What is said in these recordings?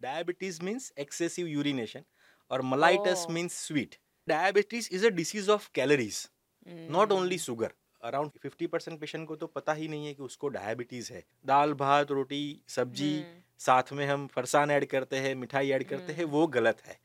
Diabetes means excessive urination or mellitus Oh. means sweet. Diabetes is a disease of calories, not only sugar. Around 50% patient को तो पता ही नहीं है कि उसको डायबिटीज़ है दाल भात रोटी सब्ज़ी हम्म, साथ में हम फरसान ऐड करते हैं मिठाई ऐड करते हैं वो गलत है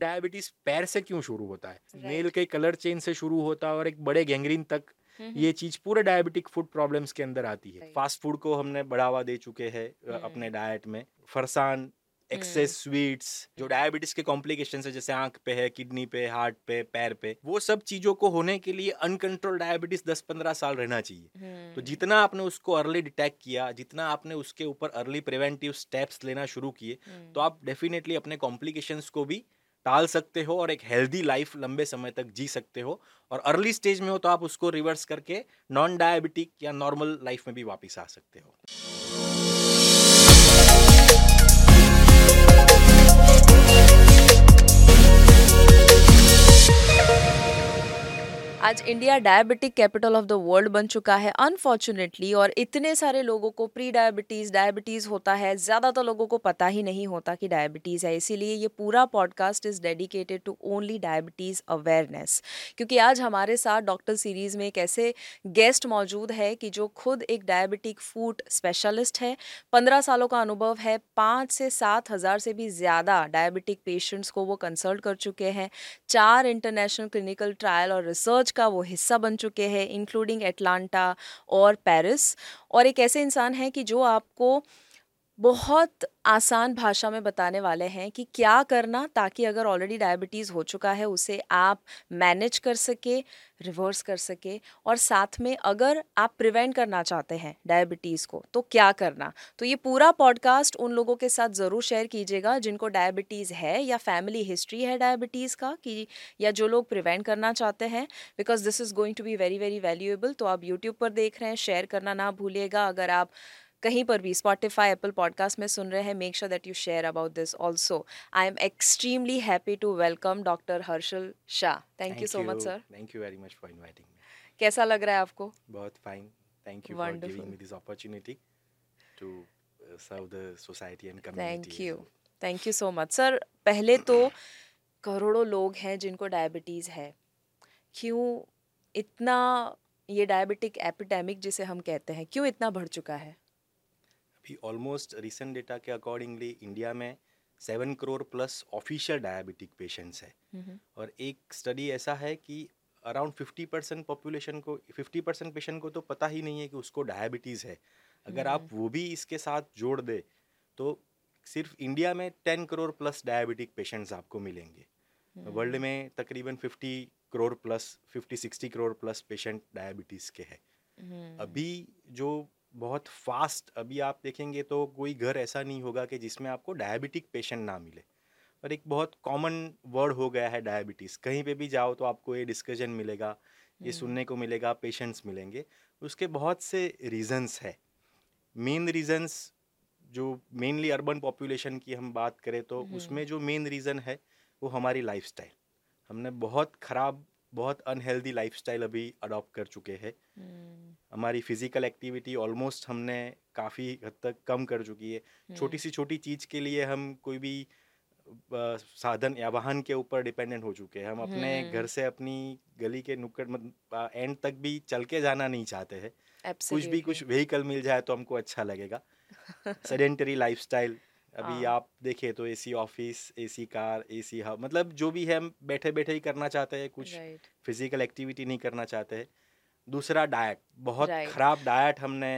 डायबिटीज़ पैर से क्यों शुरू होता है Right. नेल के कलर चेन से शुरू होता है और एक बड़े गैंग्रीन तक हम्म, ये चीज़ पूरे डायबिटिक फ़ूड प्रॉब्लम्स के अंदर आती है. फास्ट फ़ूड को हमने बढ़ावा दे चुके हैं अ, हम्म। अपने डाइट में फरसान एक्सेस स्वीट्स जो डायबिटीज़ के कॉम्प्लिकेशन है जैसे आँख पे है किडनी पे हार्ट पे पैर पे वो सब चीज़ों को होने के लिए अनकंट्रोल डायबिटीज़ 10-15 साल रहना चाहिए। हम्म, तो जितना आपने उसको अर्ली डिटेक्ट किया जितना आपने उसके ऊपर अर्ली प्रिवेंटिव स्टेप्स लेना शुरू किए हम्म, तो आप डेफिनेटली अपने कॉम्प्लिकेशंस को भी टाल सकते हो और एक हेल्दी लाइफ लंबे समय तक जी सकते हो और अर्ली स्टेज में हो तो आप उसको रिवर्स करके नॉन डायबिटिक या नॉर्मल लाइफ में भी वापस आ सकते हो। आज India diabetic capital of the world बन चुका है अनफॉर्चुनेटली और इतने सारे लोगों को प्री डायबिटीज़ डायबिटीज़ होता है, ज़्यादातर लोगों को पता ही नहीं होता कि डायबिटीज़ है, इसीलिए ये पूरा podcast is dedicated to only diabetes awareness क्योंकि आज हमारे साथ डॉक्टर सीरीज़ में एक ऐसे गेस्ट मौजूद है कि जो खुद एक डायबिटिक फ़ूड स्पेशलिस्ट है, पंद्रह सालों का अनुभव है, पाँच से सात हज़ार से भी ज़्यादा डायबिटिक पेशेंट्स को वो कंसल्ट कर चुके हैं, चार इंटरनेशनल क्लिनिकल ट्रायल और रिसर्च का वो हिस्सा बन चुके हैं इंक्लूडिंग एटलांटा और पेरिस और एक ऐसे इंसान हैं कि जो आपको बहुत आसान भाषा में बताने वाले हैं कि क्या करना ताकि अगर ऑलरेडी डायबिटीज़ हो चुका है, उसे आप मैनेज कर सके रिवर्स कर सके और साथ में अगर आप प्रिवेंट करना चाहते हैं डायबिटीज़ को तो क्या करना? तो ये पूरा पॉडकास्ट उन लोगों के साथ ज़रूर शेयर कीजिएगा जिनको डायबिटीज़ है या फैमिली हिस्ट्री है डायबिटीज़ का कि, या जो लोग प्रिवेंट करना चाहते हैं because this is going to be very very valuable तो आप यूट्यूब पर देख रहे हैं शेयर करना ना भूलिएगा। अगर आप कहीं पर भी स्पॉटिफाई एप्पल पॉडकास्ट में सुन रहे हैं make sure that you share about this also I am extremely happy to welcome doctor Harshal Shah thank you so much sir thank you very much for inviting me कैसा लग रहा है आपको? बहुत fine thank you for giving me this opportunity to serve the society and community thank you thank you so much sir पहले तो करोड़ों लोग हैं जिनको डायबिटीज़ है। क्यों इतना ये डायबिटिक एपिडेमिक जिसे हम कहते हैं क्यों इतना बढ़ चुका है? ऑलमोस्ट रिसेंट डेटा के अकॉर्डिंगली इंडिया में seven crore plus official diabetic patients है। हम्म, और एक स्टडी ऐसा है कि अराउंड फिफ्टी परसेंट पॉपुलेशन को फिफ्टी परसेंट पेशेंट को तो पता ही नहीं है कि उसको डायबिटीज़ है। अगर आप वो भी इसके साथ जोड़ दे तो सिर्फ़ इंडिया में ten crore plus diabetic patients आपको मिलेंगे। वर्ल्ड में तकरीबन fifty crore plus fifty sixty crore plus patient diabetes के हैं। हम्म, अभी जो बहुत फास्ट अभी आप देखेंगे तो कोई घर ऐसा नहीं होगा कि जिसमें आपको डायबिटिक पेशेंट ना मिले। और एक बहुत कॉमन वर्ड हो गया है डायबिटीज़। कहीं पे भी जाओ तो आपको ये डिस्कशन मिलेगा ये सुनने को मिलेगा पेशेंट्स मिलेंगे। उसके बहुत से रीजंस है। मेन रीजंस जो मेनली अर्बन पॉपुलेशन की हम बात करें तो उसमें जो मेन रीज़न है वो हमारी लाइफस्टाइल। हमने बहुत ख़राब बहुत अनहेल्दी लाइफस्टाइल अभी अडॉप्ट कर चुके हैं। हम्म, हमारी फ़िज़िकल एक्टिविटी ऑलमोस्ट हमने काफ़ी हद तक कम कर चुकी है। छोटी सी छोटी चीज़ के लिए हम कोई भी साधन या वाहन के ऊपर डिपेंडेंट हो चुके हैं। हम अपने घर से अपनी गली के नुक्कड़ एंड तक भी चल के जाना नहीं चाहते हैं। कुछ भी कुछ व्हीकल मिल जाए तो हमको अच्छा लगेगा। सेडेंटरी लाइफस्टाइल अभी हाँ। आप देखें तो A C office AC car AC hub मतलब जो भी है हम बैठे बैठे ही करना चाहते हैं कुछ फ़िज़िकल एक्टिविटी नहीं करना चाहते हैं। दूसरा डाइट बहुत खराब डाइट हमने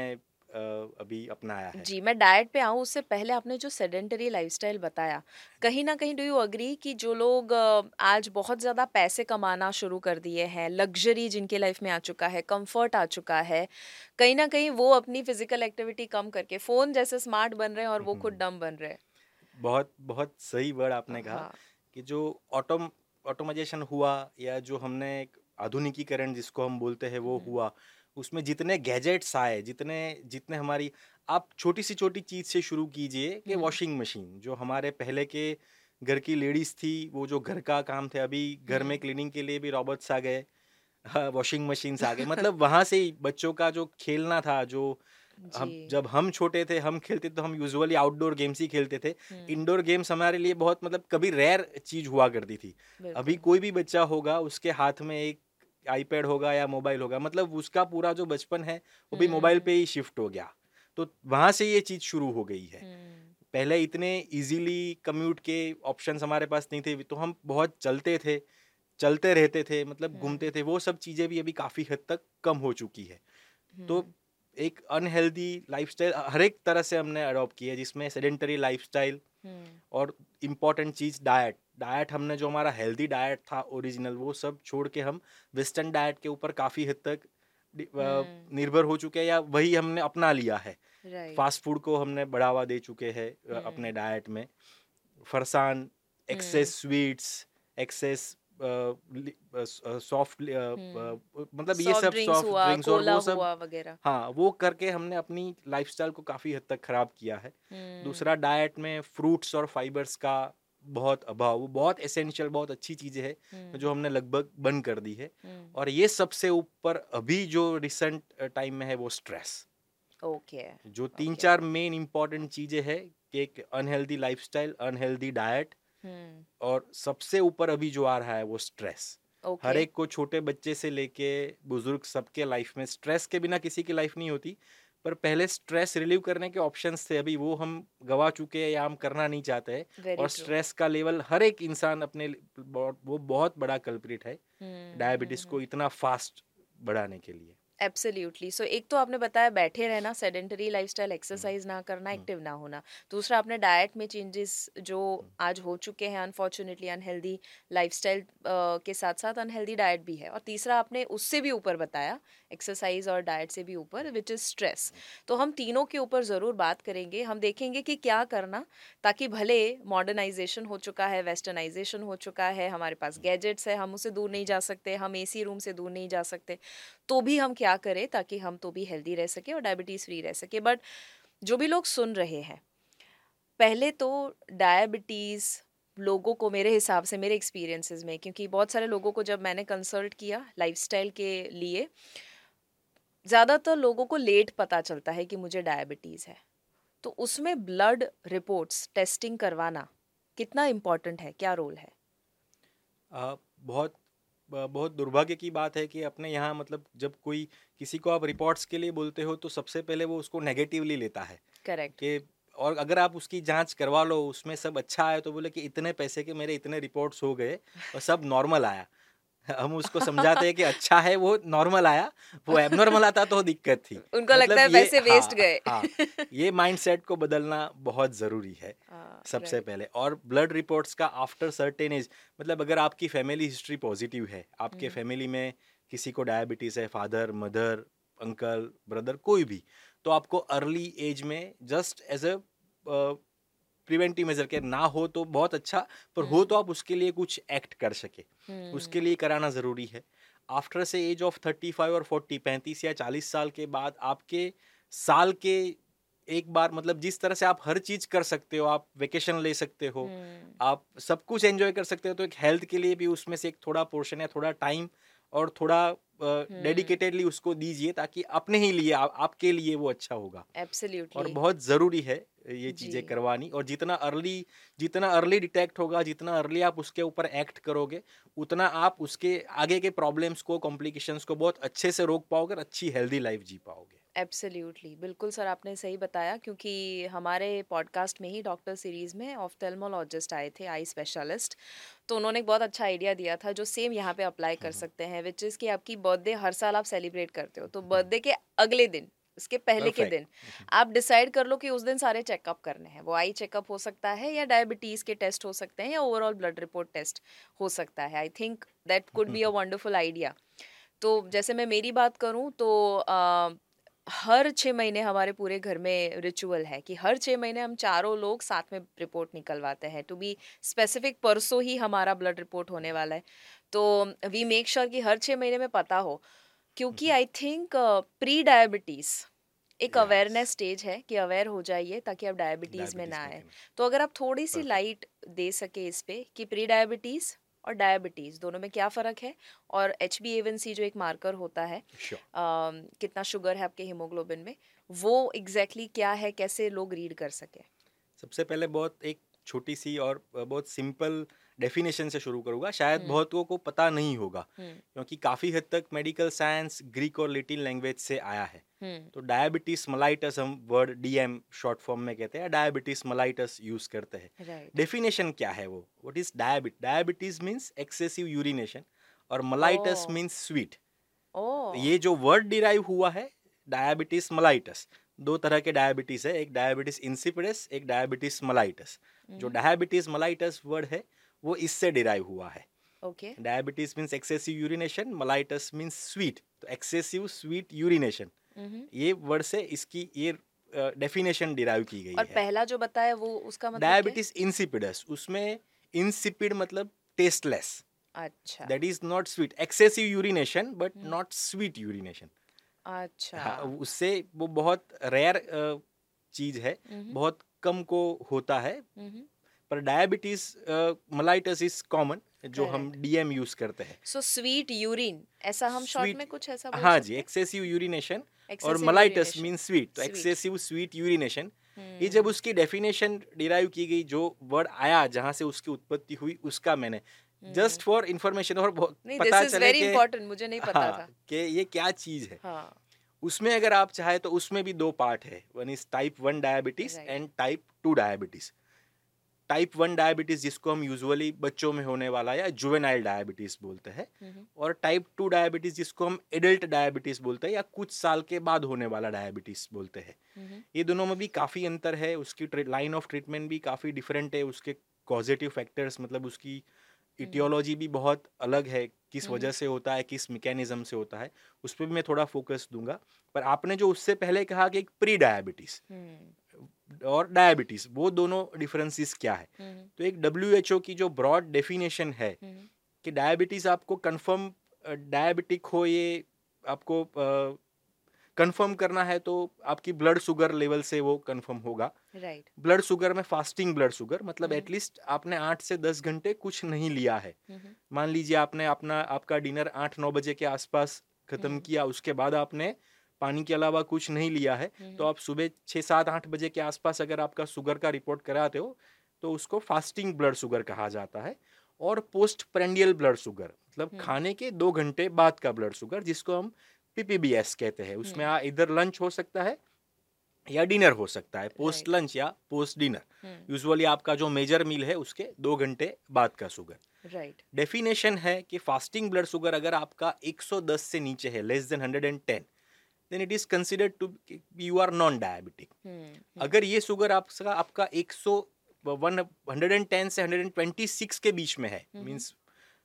अभी अपनाया है। जी मैं डाइट पे आऊँ उससे पहले आपने जो सेडेंटरी लाइफस्टाइल बताया कहीं ना कहीं डू यू अग्री कि जो लोग आज बहुत ज़्यादा पैसे कमाना शुरू कर दिए हैं लग्जरी जिनके लाइफ में आ चुका है कंफर्ट आ चुका है कहीं ना कहीं वो अपनी फ़िज़िकल एक्टिविटी कम करके फ़ोन जैसे स्मार्ट बन रहे हैं और वो खुद डम बन रहे हैं। बहुत बहुत सही वर्ड आपने कहा हाँ। कि जो ऑटोम ऑटोमाइजेशन हुआ या जो हमने एक आधुनिकीकरण जिसको हम बोलते हैं वो हुआ उसमें जितने गैजेट्स आए जितने जितने हमारी आप छोटी सी छोटी चीज़ से शुरू कीजिए कि वॉशिंग मशीन जो हमारे पहले के घर की लेडीज़ थी वो जो घर का काम थे अभी घर में क्लीनिंग के लिए भी रॉबर्ट्स आ गए वॉशिंग मशीन्स आ गए। मतलब वहाँ से ही बच्चों का जो खेलना था जो हम जब हम छोटे थे हम खेलते तो हम यूजुअली आउटडोर गेम्स ही खेलते थे। इंडोर गेम्स हमारे लिए बहुत मतलब कभी रेयर चीज़ हुआ करती थी। अभी कोई भी बच्चा होगा उसके हाथ में एक आईपैड होगा या मोबाइल होगा मतलब उसका पूरा जो बचपन है वो भी मोबाइल हम्म पे ही शिफ्ट हो गया। तो वहाँ से ये चीज़ शुरू हो गई है। हम्म, पहले इतने इजीली कम्यूट के ऑप्शन हमारे पास नहीं थे तो हम बहुत चलते थे चलते रहते थे मतलब घूमते हम्म थे वो सब चीज़ें भी अभी काफ़ी हद तक कम हो चुकी है। तो एक अनहेल्दी लाइफस्टाइल हर एक तरह से हमने अडॉप्ट किया है जिसमें सेडेंटरी लाइफस्टाइल और इंपॉर्टेंट चीज़ डाइट डाइट हमने जो हमारा हेल्दी डाइट था ओरिजिनल वो सब छोड़ के हम वेस्टर्न डाइट के ऊपर काफ़ी हद तक हम्म। निर्भर हो चुके हैं या वही हमने अपना लिया है। फास्ट फ़ूड को हमने बढ़ावा दे चुके हैं हम्म अपने डाइट में। Farsan excess sweets excess soft हम्म। मतलब ये सब सॉफ्ट ड्रिंक्स और वो सब हाँ वो करके हमने अपनी लाइफस्टाइल को काफ़ी हद तक ख़राब किया है। हम्म। दूसरा डाइट में फ्रूट्स और फाइबर्स का बहुत अभाव वो बहुत एसेंशियल बहुत अच्छी चीज़ें है हम्म। जो हमने लगभग बंद कर दी है। हम्म। और ये सबसे ऊपर अभी जो रिसेंट टाइम में है वो स्ट्रेस ओके जो तीन ओके चार मेन इंपॉर्टेंट चीज़ें हैं कि एक अनहेल्दी लाइफस्टाइल अनहेल्दी डाइट और सबसे ऊपर अभी जो आ रहा है वो स्ट्रेस okay. हर एक को छोटे बच्चे से लेके बुज़ुर्ग सबके लाइफ में स्ट्रेस के बिना किसी की लाइफ नहीं होती। पर पहले स्ट्रेस रिलीव करने के ऑप्शंस थे अभी वो हम गवा चुके हैं या हम करना नहीं चाहते हैं। वेरी और ट्रू स्ट्रेस का लेवल हर एक इंसान अपने वो बहुत बड़ा कल्प्रिट है हम्म डायबिटीज़ को इतना फास्ट बढ़ाने के लिए। एब्सोल्युटली सो so, एक तो आपने बताया बैठे रहना सेडेंटरी लाइफस्टाइल हम्म, एक्सरसाइज ना करना हम्म, एक्टिव ना होना। दूसरा आपने डाइट में चेंजेस जो हम्म, आज हो चुके हैं अनफॉर्चुनेटली अनहेल्दी लाइफस्टाइल के साथ साथ अनहेल्दी डाइट भी है। और तीसरा आपने उससे भी ऊपर बताया एक्सरसाइज और डाइट से भी ऊपर विच इज़ स्ट्रेस तो हम तीनों के ऊपर ज़रूर बात करेंगे। हम देखेंगे कि क्या करना ताकि भले मॉडर्नाइजेशन हो चुका है वेस्टर्नाइजेशन हो चुका है हमारे पास गैजेट्स है हम उससे दूर नहीं जा सकते हम एसी रूम से दूर नहीं जा सकते तो भी हम क्या करें ताकि हम तो भी हेल्दी रह सके और डायबिटीज़ फ्री रह सके। बट जो भी लोग सुन रहे हैं पहले तो डायबिटीज़ लोगों को मेरे हिसाब से मेरे एक्सपीरियंसेस में क्योंकि बहुत सारे लोगों को जब मैंने कंसल्ट किया लाइफस्टाइल के लिए ज़्यादातर लोगों को लेट पता चलता है कि मुझे डायबिटीज़ है। तो उसमें ब्लड रिपोर्ट्स टेस्टिंग करवाना कितना इम्पोर्टेंट है क्या रोल है? आ, बहुत बहुत दुर्भाग्य की बात है कि अपने यहाँ मतलब जब कोई किसी को आप रिपोर्ट्स के लिए बोलते हो तो सबसे पहले वो उसको नेगेटिवली लेता है करेक्ट कि और अगर आप उसकी जाँच करवा लो उसमें सब अच्छा आया तो बोले कि इतने पैसे के मेरे इतने रिपोर्ट्स हो गए और सब नॉर्मल आया। हम उसको समझाते हैं कि अच्छा है वो नॉर्मल आया वो एबनॉर्मल आता तो दिक्कत थी। उनको मतलब लगता है मतलब पैसे वेस्ट हाँ गए। हाँ ये माइंडसेट को बदलना बहुत ज़रूरी है हाँ, सबसे पहले। और ब्लड रिपोर्ट्स का आफ्टर सर्टेन एज मतलब अगर आपकी फैमिली हिस्ट्री पॉजिटिव है आपके हम्म, फैमिली में किसी को डायबिटीज़ है फादर मदर अंकल ब्रदर कोई भी तो आपको अर्ली एज में just as a preventive measure के ना हो तो बहुत अच्छा पर हो तो हम्म, आप उसके लिए कुछ एक्ट कर सके। उसके हम्म, लिए कराना ज़रूरी है। आफ्टर से एज ऑफ़ थर्टी फाइव और फोर्टी पैंतीस या चालीस साल के बाद आपके साल के एक बार मतलब जिस तरह से आप हर चीज़ कर सकते हो आप वेकेशन ले सकते हो हम्म, आप सब कुछ एंजॉय कर सकते हो तो एक हेल्थ के लिए भी उसमें से एक थोड़ा पोर्शन या थोड़ा टाइम और थोड़ा डेडिकेटेडली उसको दीजिए ताकि अपने ही लिए आ, आपके लिए वो अच्छा होगा। और बहुत ज़रूरी है ये चीज़ें करवानी। और जितना अर्ली जितना अर्ली डिटेक्ट होगा जितना अर्ली आप उसके ऊपर एक्ट करोगे उतना आप उसके आगे के प्रॉब्लम्स को कॉम्प्लिकेशंस को बहुत अच्छे से रोक पाओगे और अच्छी हेल्दी लाइफ जी पाओगे। एब्सोल्युटली बिल्कुल सर आपने सही बताया क्योंकि हमारे पॉडकास्ट में ही डॉक्टर सीरीज़ में ऑफ्थेल्मोलॉजिस्ट आए थे आई स्पेशलिस्ट तो उन्होंने एक बहुत अच्छा आइडिया दिया था जो सेम यहाँ पे अप्लाई कर हम्म, सकते हैं विच इज़ कि आपकी बर्थडे हर साल आप सेलिब्रेट करते हो तो हम्म, बर्थडे के अगले दिन उसके पहले के दिन आप डिसाइड कर लो कि उस दिन सारे चेकअप करने हैं वो आई चेकअप हो सकता है या डायबिटीज़ के टेस्ट हो सकते हैं या ओवरऑल ब्लड रिपोर्ट टेस्ट हो सकता है I think that could be a wonderful idea तो जैसे मैं मेरी बात करूँ तो अ, हर छः महीने हमारे पूरे घर में रिचुअल है कि हर छः महीने हम चारों लोग साथ में रिपोर्ट निकलवाते हैं। टू बी स्पेसिफिक परसों ही हमारा ब्लड रिपोर्ट होने वाला है। तो वी मेक श्योर कि हर छः महीने में पता हो क्योंकि आई थिंक प्री डायबिटीज़ एक अवेयरनेस स्टेज है कि अवेयर हो जाइए ताकि आप डायबिटीज़ में ना आए। तो अगर आप थोड़ी सी लाइट दे सके इस पर कि प्री डायबिटीज़ और डायबिटीज़ दोनों में क्या फ़र्क है और एच बी एवन सी जो एक मार्कर होता है sure. आ, कितना शुगर है आपके हीमोग्लोबिन में वो एग्जैक्टली exactly क्या है कैसे लोग रीड कर सके सबसे पहले बहुत एक छोटी सी और बहुत सिंपल डेफिनेशन से शुरू करूँगा शायद। बहुतों को पता नहीं होगा क्योंकि काफ़ी हद तक मेडिकल साइंस ग्रीक और लेटिन लैंग्वेज से आया है। तो डायबिटीज़ मलाइटस हम वर्ड डीएम शॉर्ट फॉर्म में कहते हैं डायबिटीज़ मलाइटस यूज़ करते हैं। डेफिनेशन क्या है वो? What is diabet diabetes means excessive urination और मलाइटस. मींस स्वीट ये जो वर्ड डिराइव हुआ है डायबिटीज़ मलाइटस दो तरह के डायबिटीज़ है एक डायबिटीज़ इंसिपिडस एक डायबिटीज़ मलाइटस जो। डायबिटीज़ मलाइटस वर्ड है वो इससे डिराइव हुआ है। Okay diabetes means excessive urination mellitus means sweet तो एक्सेसिव स्वीट यूरिनेशन ये वर्ड से इसकी ये डेफिनेशन डिराइव की गई और है। पहला जो बताया वो उसका मतलब डायबिटीज़ इंसिपिडस उसमें इंसिपिड मतलब टेस्टलेस अच्छा। That is not sweet excessive urination but. Not sweet urination अच्छा। हाँ, उससे वो बहुत रेयर चीज़ है। हम्म, बहुत कम को होता है। हम्म। पर डायबिटीज़ मलाइटस इज़ कॉमन जो हम डीएम यूज़ करते हैं। सो स्वीट यूरिन ऐसा हम शॉर्ट में कुछ ऐसा हाँ जी एक्सेसिव यूरिनेशन और मलाइटस मीन स्वीट तो एक्सेसिव स्वीट यूरिनेशन ये हम्म, जब उसकी डेफिनेशन डिराइव की गई जो वर्ड आया जहाँ से उसकी उत्पत्ति हुई उसका मैंने। जस्ट। फॉर इंफॉर्मेशन और पता चले कि मुझे नहीं पता हाँ, था। कि ये क्या चीज़ है। हाँ। उसमें अगर आप चाहे तो उसमें भी दो पार्ट है। One is type one diabetes and type two diabetes type one diabetes जिसको हम यूजुअली बच्चों में होने वाला या जुवेनाइल डायबिटीज़ बोलते हैं और टाइप टू डायबिटीज़ जिसको हम एडल्ट डायबिटीज़ बोलते हैं या कुछ साल के बाद होने वाला डायबिटीज़ बोलते हैं। ये दोनों में भी काफ़ी अंतर है उसकी लाइन ऑफ़ ट्रीटमेंट भी काफ़ी डिफरेंट है उसके पॉजिटिव फैक्टर्स मतलब उसकी इटियोलॉजी भी बहुत अलग है किस हम्म। वजह से होता है किस मैकेनिज्म से होता है उस पर भी मैं थोड़ा फोकस दूँगा। पर आपने जो उससे पहले कहा कि एक प्री डायबिटीज़ हम्म, और डायबिटीज़ वो दोनों डिफरेंसेस क्या है? हम्म, तो एक डब्ल्यू की जो ब्रॉड डेफिनेशन है कि डायबिटीज़ आपको कंफर्म डायबिटिक हो ये आपको कंफर्म करना है तो आपकी ब्लड शुगर लेवल से वो कंफर्म होगा राइट ब्लड शुगर में फास्टिंग ब्लड शुगर मतलब। एटलीस्ट आपने आठ से दस घंटे कुछ नहीं लिया है हम्म, मान लीजिए आपने अपना आपका डिनर आठ नौ बजे के आसपास खत्म हम्म। किया उसके बाद आपने पानी के अलावा कुछ नहीं लिया है तो हम्म, आप सुबह छः सात आठ बजे के आसपास अगर आपका शुगर का रिपोर्ट कराते हो तो उसको फास्टिंग ब्लड शुगर कहा जाता है और पोस्ट प्रेंडियल ब्लड शुगर मतलब। खाने के दो घंटे बाद का ब्लड शुगर जिसको हम पीपीबीएस कहते हैं। उसमें आ इधर लंच हो सकता है या डिनर हो सकता है पोस्ट. लंच या पोस्ट डिनर हम्म, यूजुअली आपका जो मेजर मील है उसके दो घंटे बाद का शुगर राइट डेफिनेशन है कि फास्टिंग ब्लड शुगर अगर आपका 110 से नीचे है less than 110 then it is considered to you are non diabetic हम्म, अगर ये शुगर आपका आपका 100 110 से 126 के बीच में है हम्म। मींस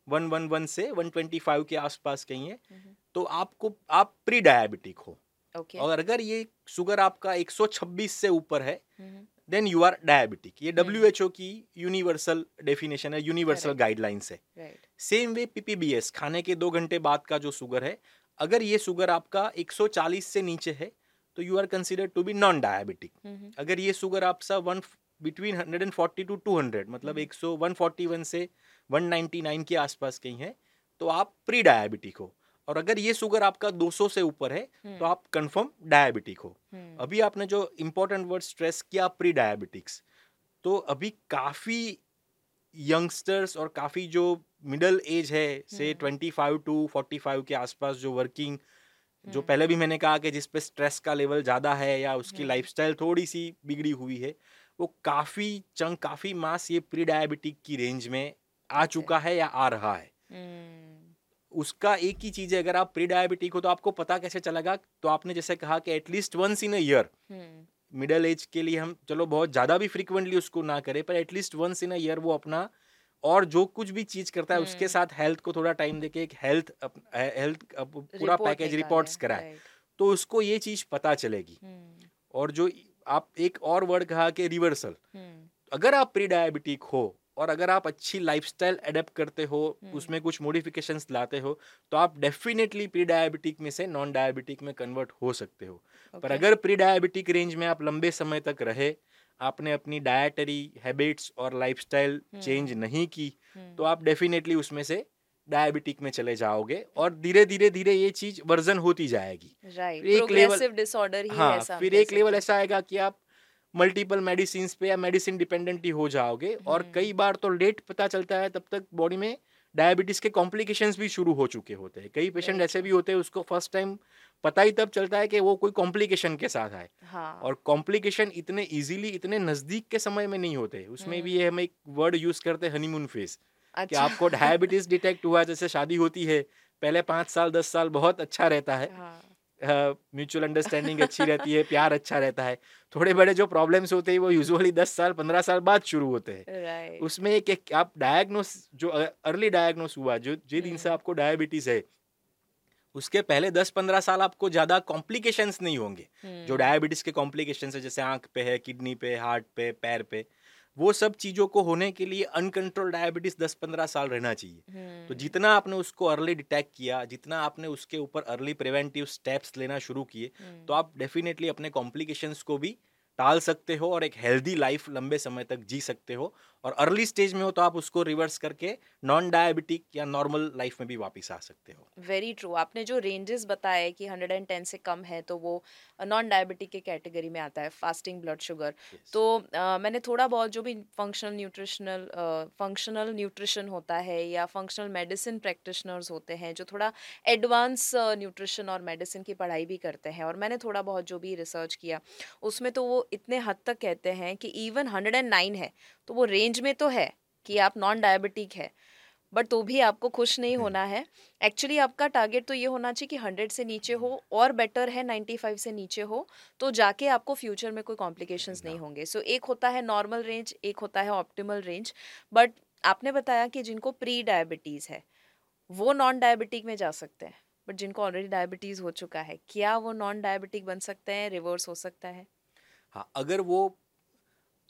111 से 125 के आसपास कहीं है हम्म, तो आपको आप प्री डायबिटिक हो। ओके और अगर ये शुगर आपका 126 से ऊपर है हम्म, देन यू आर डायबिटिक ये हम्म। डब्ल्यू की यूनिवर्सल डेफिनेशन है यूनिवर्सल गाइडलाइंस है। सेम वे पीपीबीएस खाने के दो घंटे बाद का जो शुगर है अगर ये शुगर आपका 140 से नीचे है तो you are consider to be non diabetic हम्म, अगर ये शुगर आपका वन बिटवीन 140 टू 200 मतलब हम्म। 100 141 से 199 के आसपास कहीं है तो आप प्री डायबिटिक हो। और अगर ये शुगर आपका 200 से ऊपर है हम्म, तो आप कंफर्म डायबिटिक हो। हम्म, अभी आपने जो इम्पोर्टेंट वर्ड स्ट्रेस किया प्री डायबिटिक्स तो अभी काफ़ी यंगस्टर्स और काफ़ी जो मिडल एज है से हम्म। 25 टू 45 के आसपास जो वर्किंग जो हम्म, पहले भी मैंने कहा कि जिस पे स्ट्रेस का लेवल ज़्यादा है या उसकी हम्म। लाइफस्टाइल थोड़ी सी बिगड़ी हुई है वो काफ़ी चंग काफ़ी मास ये प्री डायबिटिक की रेंज में आ चुका है या आ रहा है। हम्म, उसका एक ही चीज़ है अगर आप प्री डायबिटिक हो तो आपको पता कैसे चलेगा? तो आपने जैसे कहा कि at least once in year middle age के लिए हम चलो बहुत ज़्यादा भी फ्रिक्वेंटली उसको ना करें पर एटलीस्ट वंस इन ईयर वो अपना और जो कुछ भी चीज़ करता है उसके हम्म। साथ हेल्थ को थोड़ा टाइम देके एक हेल्थ हेल्थ पूरा पैकेज रिपोर्ट्स कराए। तो उसको ये चीज़ पता चलेगी। हम्म, और जो आप एक और वर्ड कहा कि रिवर्सल अगर आप प्री डायबिटिक हो और अगर आप अच्छी लाइफस्टाइल अडेप्ट करते हो हम्म। उसमें कुछ मॉडिफिकेशंस लाते हो तो आप डेफिनेटली प्री डायबिटिक में से नॉन डायबिटिक में कन्वर्ट हो सकते हो। पर अगर प्री डायबिटिक रेंज में आप लंबे समय तक रहे आपने अपनी डायटरी हैबिट्स और लाइफस्टाइल हम्म। चेंज नहीं की हम्म, तो आप डेफिनेटली उसमें से डायबिटिक में चले जाओगे और धीरे धीरे धीरे ये चीज़ वर्जन होती जाएगी। राइट एक लेवल डिसऑर्डर ही हाँ ऐसा फिर एक लेवल ऐसा आएगा कि आप मल्टीपल मेडिसिन पे या मेडिसिन डिपेंडेंट ही हो जाओगे। और हम्म। कई बार तो लेट पता चलता है तब तक बॉडी में डायबिटीज़ के कॉम्प्लिकेशंस भी शुरू हो चुके होते हैं। कई पेशेंट ऐसे भी होते हैं उसको फ़र्स्ट टाइम पता ही तब चलता है कि वो कोई कॉम्प्लिकेशन के साथ आए। हाँ। और कॉम्प्लिकेशन इतने इजीली इतने नज़दीक के समय में नहीं होते। उसमें भी ये हम एक वर्ड यूज़ करते हैं हनीमून फ़ेज़ कि अच्छा। आपको डायबिटीज़ डिटेक्ट हुआ जैसे शादी होती है पहले पाँच साल दस साल बहुत अच्छा रहता है। हाँ। म्यूचुअल अंडरस्टैंडिंग अच्छी रहती है प्यार अच्छा रहता है थोड़े बड़े जो प्रॉब्लम्स होते हैं वो यूजुअली दस साल पंद्रह साल बाद शुरू होते हैं राइट उसमें एक, एक आप डायग्नोस जो अर्ली डायग्नोस हुआ जो जिस दिन से हम्म। आपको डायबिटीज़ है उसके पहले दस पंद्रह साल आपको ज़्यादा कॉम्प्लिकेशंस नहीं होंगे हम्म। जो डायबिटीज़ के कॉम्प्लिकेशंस है जैसे आँख पे है किडनी पे हार्ट पे पैर पे वो सब चीज़ों को होने के लिए अनकंट्रोल डायबिटीज़ दस पंद्रह साल रहना चाहिए तो हम्म। जितना आपने उसको अर्ली डिटेक्ट किया जितना आपने उसके ऊपर अर्ली प्रिवेंटिव स्टेप्स लेना शुरू किए हम्म। तो आप डेफिनेटली अपने कॉम्प्लिकेशंस को भी टाल सकते हो और एक हेल्दी लाइफ लंबे समय तक जी सकते हो और अर्ली स्टेज में हो तो आप उसको रिवर्स करके नॉन डायबिटिक या नॉर्मल लाइफ में भी वापस आ सकते हो। वेरी ट्रू आपने जो रेंजेस बताए कि 110 से कम है तो वो नॉन डायबिटिक के कैटेगरी में आता है फास्टिंग ब्लड शुगर Yes. तो अ, मैंने थोड़ा बहुत जो भी फंक्शनल न्यूट्रिशनल फंक्शनल न्यूट्रिशन होता है या फंक्शनल मेडिसिन प्रैक्टिशनर्स होते हैं जो थोड़ा एडवांस न्यूट्रिशन और मेडिसिन की पढ़ाई भी करते हैं और मैंने थोड़ा बहुत जो भी रिसर्च किया उसमें तो वो इतने हद तक कहते हैं कि इवन 109 है तो वो रेंज में तो है कि आप नॉन डायबिटिक है बट तो भी आपको खुश नहीं हम्म। होना है एक्चुअली आपका टारगेट तो ये होना चाहिए कि 100 से नीचे हो और बेटर है 95 से नीचे हो तो जाके आपको फ्यूचर में कोई कॉम्प्लिकेशंस नहीं हाँ। होंगे सो so, एक होता है नॉर्मल रेंज एक होता है ऑप्टिमल रेंज बट आपने बताया कि जिनको प्री डायबिटीज़ है वो नॉन डायबिटिक में जा सकते हैं बट जिनको ऑलरेडी डायबिटीज़ हो चुका है क्या वो नॉन डायबिटिक बन सकते हैं रिवर्स हो सकता है हाँ अगर वो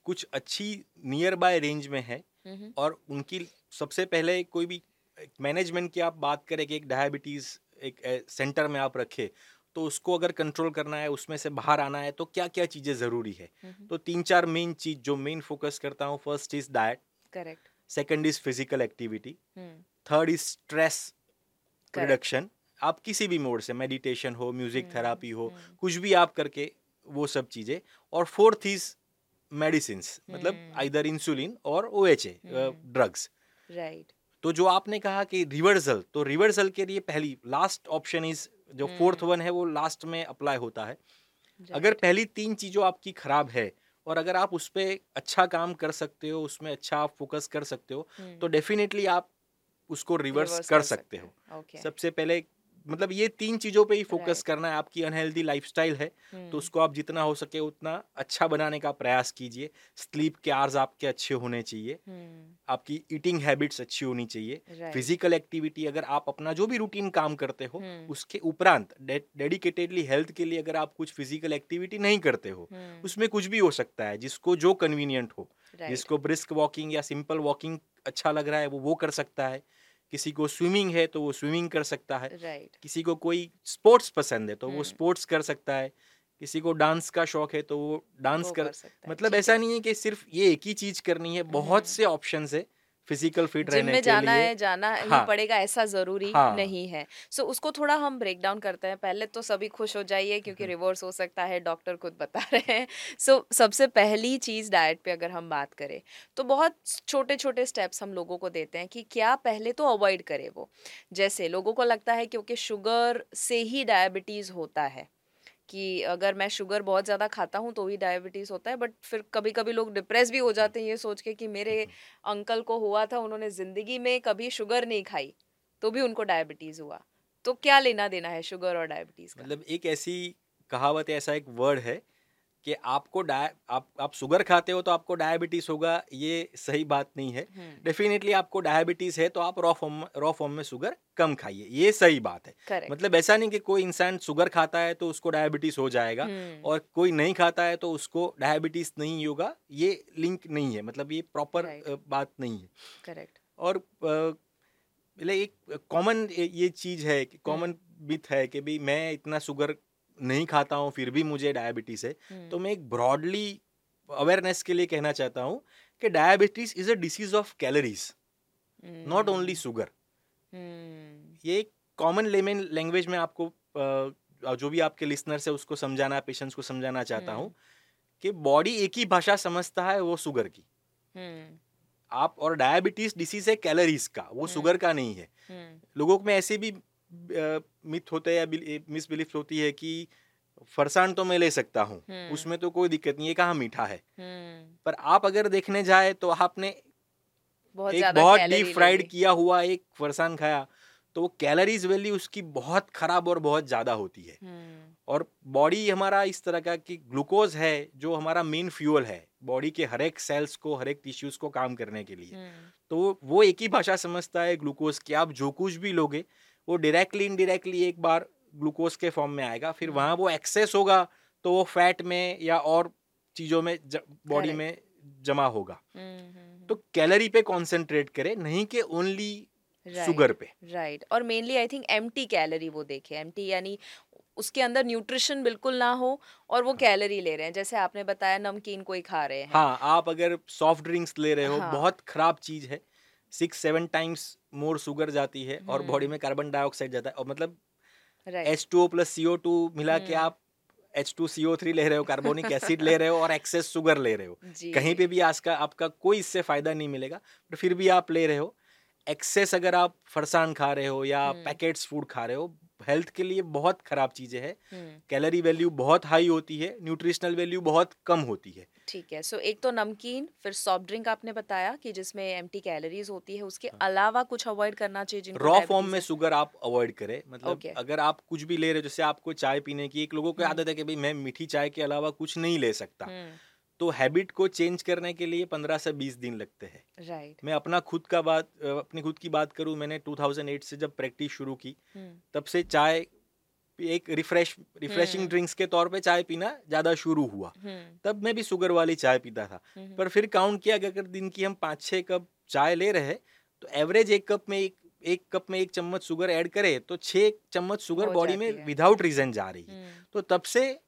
कुछ अच्छी नियर बाय रेंज में है। और उनकी सबसे पहले कोई भी मैनेजमेंट की आप बात करें कि एक डायबिटीज़ एक सेंटर में आप रखे तो उसको अगर कंट्रोल करना है उसमें से बाहर आना है तो क्या क्या चीज़ें ज़रूरी है? तो तीन चार मेन चीज़ जो मेन फोकस करता हूँ first is diet correct second is physical activity third is stress. Reduction आप किसी भी मोड से मेडिटेशन हो म्यूज़िक हम्म, थेरापी हो हम्म, कुछ भी आप करके वो सब चीज़ें। और फोर्थ इज़ मेडिसिन मतलब हम्म। आइदर इंसुलिन और ओ एच ए हम्म। ड्रग्स राइट तो जो आपने कहा कि रिवर्सल तो रिवर्सल के लिए पहली लास्ट ऑप्शन इज़ जो फोर्थ हम्म। वन है वो लास्ट में अप्लाई होता है। अगर पहली तीन चीज़ों आपकी खराब है और अगर आप उस पर अच्छा काम कर सकते हो उसमें अच्छा आप फोकस कर सकते हो तो डेफिनेटली आप उसको रिवर्स कर सकते हो। सबसे पहले मतलब ये तीन चीज़ों पे ही फोकस Right. करना है आपकी अनहेल्दी लाइफस्टाइल है हम्म। तो उसको आप जितना हो सके उतना अच्छा बनाने का प्रयास कीजिए। स्लीप के आर्स आपके अच्छे होने चाहिए। आपकी ईटिंग हैबिट्स अच्छी होनी चाहिए। फ़िज़िकल एक्टिविटी अगर आप अपना जो भी रूटीन काम करते हो हम्म। उसके उपरांत डेडिकेटेडली हेल्थ के लिए अगर आप कुछ फ़िज़िकल एक्टिविटी नहीं करते हो उसमें कुछ भी हो सकता है जिसको जो कन्वीनियंट हो जिसको ब्रिस्क वॉकिंग या सिंपल वॉकिंग अच्छा लग रहा है वो वो कर सकता है। किसी को स्विमिंग है तो वो स्विमिंग कर सकता है right. किसी को कोई स्पोर्ट्स पसंद है तो hmm. वो। स्पोर्ट्स कर सकता है किसी को डांस का शौक है तो वो डांस वो कर कर सकता है, मतलब ऐसा। नहीं है कि सिर्फ़ ये एक ही चीज़ करनी है बहुत hmm. से ऑप्शन है फ़िज़िकल फिट रहने में के जाना है जाना ही हाँ। पड़ेगा ऐसा ज़रूरी हाँ। नहीं है सो so, उसको थोड़ा हम ब्रेक डाउन करते हैं पहले तो सभी खुश हो जाइए क्योंकि हम्म। रिवर्स हो सकता है डॉक्टर खुद बता रहे हैं सो so, सबसे पहली चीज़ डाइट पे अगर हम बात करें तो बहुत छोटे छोटे स्टेप्स हम लोगों को देते हैं कि क्या पहले तो अवॉइड करें वो जैसे लोगों को लगता है क्योंकि शुगर से ही डायबिटीज़ होता है कि अगर मैं शुगर बहुत ज़्यादा खाता हूँ तो भी डायबिटीज़ होता है बट फिर कभी कभी लोग डिप्रेस भी हो जाते हैं ये सोच के कि मेरे अंकल को हुआ था उन्होंने ज़िंदगी में कभी शुगर नहीं खाई तो भी उनको डायबिटीज़ हुआ। तो क्या लेना देना है शुगर और डायबिटीज़ का? मतलब एक ऐसी कहावत है ऐसा एक वर्ड है कि आपको डाय आप आप शुगर खाते हो तो आपको डायबिटीज़ होगा ये सही बात नहीं है। हम्म। डेफिनेटली आपको डायबिटीज़ है तो आप रॉ फॉर्म रॉ फॉर्म में शुगर कम खाइए ये सही बात है। करेक्ट। मतलब ऐसा नहीं कि कोई इंसान शुगर खाता है तो उसको डायबिटीज़ हो जाएगा हम्म। और कोई नहीं खाता है तो उसको डायबिटीज़ नहीं होगा ये लिंक नहीं है मतलब ये प्रॉपर Right. बात नहीं है। करेक्ट। और मतलब एक कॉमन ये चीज़ है कि कॉमन मिथ है कि भाई मैं इतना शुगर नहीं खाता हूँ फिर भी मुझे डायबिटीज़ है। हम्म। तो मैं एक ब्रॉडली अवेयरनेस के लिए कहना चाहता हूँ कि diabetes is a disease of calories not only sugar हम्म। ये एक कॉमन लेमन लैंग्वेज में आपको जो भी आपके लिसनर्स है उसको समझाना पेशेंट्स को समझाना चाहता हूँ कि बॉडी एक ही भाषा समझता है वो शुगर की। हम्म। आप और डायबिटीज़ डिसीज है कैलोरीज का वो हम्म। शुगर का नहीं है। हम्म। लोगों में ऐसे भी मिथ होते हैं या मिसबिलीफ होती है कि फरसान तो मैं ले सकता हूँ। हम्म। उसमें तो कोई दिक्कत नहीं है कहाँ मीठा है? हम्म। पर आप अगर देखने जाए तो आपने बहुत एक बहुत डीप फ्राइड किया हुआ एक फरसान खाया तो वो कैलोरीज वैल्यू उसकी बहुत खराब और बहुत ज़्यादा होती है। हम्म। और बॉडी हमारा इस तरह का कि ग्लूकोज है जो हमारा मेन फ्यूल है बॉडी के हर एक सेल्स को हर एक टिश्यूज को काम करने के लिए। तो वो एक ही भाषा समझता है ग्लूकोज की। आप जो कुछ भी लोगे वो डायरेक्टली इनडायरेक्टली एक बार ग्लूकोज के फॉर्म में आएगा फिर हम्म। वहाँ वो एक्सेस होगा तो वो फैट में या और चीज़ों में बॉडी. में जमा होगा। हम्म हम्म तो कैलोरी पे कंसंट्रेट करें नहीं कि ओनली शुगर पे। राइट और mainly I think empty calorie वो देखे। एम्प्टी यानी उसके अंदर न्यूट्रिशन बिल्कुल ना हो और वो कैलोरी ले रहे हैं। जैसे आपने बताया नमकीन कोई खा रहे हैं। हाँ आप अगर सॉफ्ट ड्रिंक्स ले रहे हो हाँ। बहुत खराब चीज़ है। Six seven times more sugar जाती है और हम्म। बॉडी में कार्बन डाइऑक्साइड जाता है और मतलब H two O plus C O two मिला के हम्म। आप H two C O three ले रहे हो कार्बोनिक एसिड ले रहे हो और एक्सेस शुगर ले रहे हो। कहीं पे भी आज का आपका कोई इससे फ़ायदा नहीं मिलेगा बट फिर भी आप ले रहे हो। एक्सेस अगर आप फरसान खा रहे हो या हम्म। पैकेट्स फ़ूड खा रहे हो हेल्थ के लिए बहुत खराब चीज़ें हैं। हम्म, कैलोरी वैल्यू बहुत हाई होती है न्यूट्रिशनल वैल्यू बहुत कम होती है। ठीक है सो so, एक तो नमकीन फिर सॉफ्ट ड्रिंक आपने बताया कि जिसमें एम्प्टी कैलोरीज होती है उसके हाँ। अलावा कुछ अवॉइड करना चाहिए जिनको रॉ फॉर्म में है? शुगर आप अवॉइड करें मतलब Okay. अगर आप कुछ भी ले रहे हो जैसे आपको चाय पीने की एक लोगों को हम्म। आदत है कि भाई मैं मीठी चाय के अलावा कुछ नहीं ले सकता हम्म तो हैबिट को चेंज करने के लिए पंद्रह से बीस दिन लगते हैं राइट मैं अपना खुद का बात अपनी खुद की बात करूँ मैंने 2008 से जब प्रैक्टिस शुरू की हम्म तब से चाय एक रिफ्रेश रिफ्रेशिंग। ड्रिंक्स के तौर पे चाय पीना ज़्यादा शुरू हुआ। हम्म। तब मैं भी शुगर वाली चाय पीता था। हम्म, पर फिर काउंट किया अगर दिन की हम पाँच छः कप चाय ले रहे तो एवरेज एक कप में एक एक कप में एक चम्मच शुगर ऐड करे तो छः चम्मच शुगर बॉडी में विदाउट रीजन जा रही है। हम्म, तो तब से